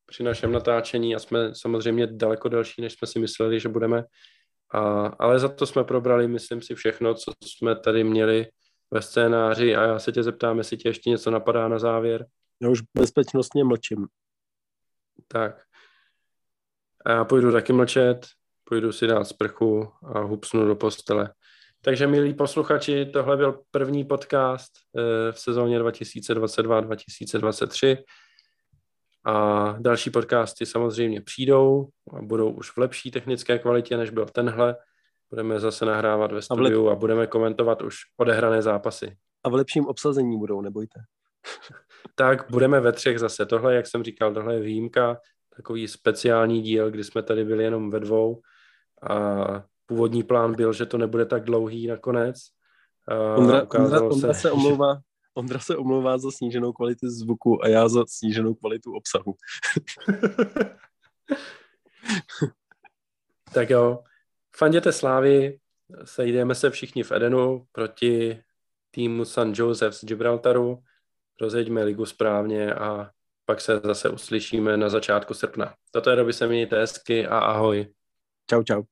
při našem natáčení a jsme samozřejmě daleko delší, než jsme si mysleli, že budeme. A, ale za to jsme probrali, myslím si, všechno, co jsme tady měli ve scénáři a já se tě zeptám, jestli tě ještě něco napadá na závěr. Já už bezpečnostně mlčím. Tak. A já půjdu taky mlčet, půjdu si dát sprchu a hupsnu do postele. Takže, milí posluchači, tohle byl první podcast eh, v sezóně 2022-2023 a další podcasty samozřejmě přijdou a budou už v lepší technické kvalitě, než byl tenhle. Budeme zase nahrávat ve studiu a, lep... a budeme komentovat už odehrané zápasy. A v lepším obsazení budou, nebojte. tak budeme ve třech zase. Tohle, jak jsem říkal, tohle je výjimka, takový speciální díl, kdy jsme tady byli jenom ve dvou a původní plán byl, že to nebude tak dlouhý nakonec. Ondra, Ondra, Ondra se, se omlouvá, Ondra se omlouvá za sníženou kvalitu zvuku a já za sníženou kvalitu obsahu. tak jo, fanděte Slávy, sejdeme se všichni v Edenu proti týmu San Joseph z Gibraltaru, rozjeďme ligu správně a pak se zase uslyšíme na začátku srpna. Tato je doby se mějte hezky a ahoj. Čau, čau.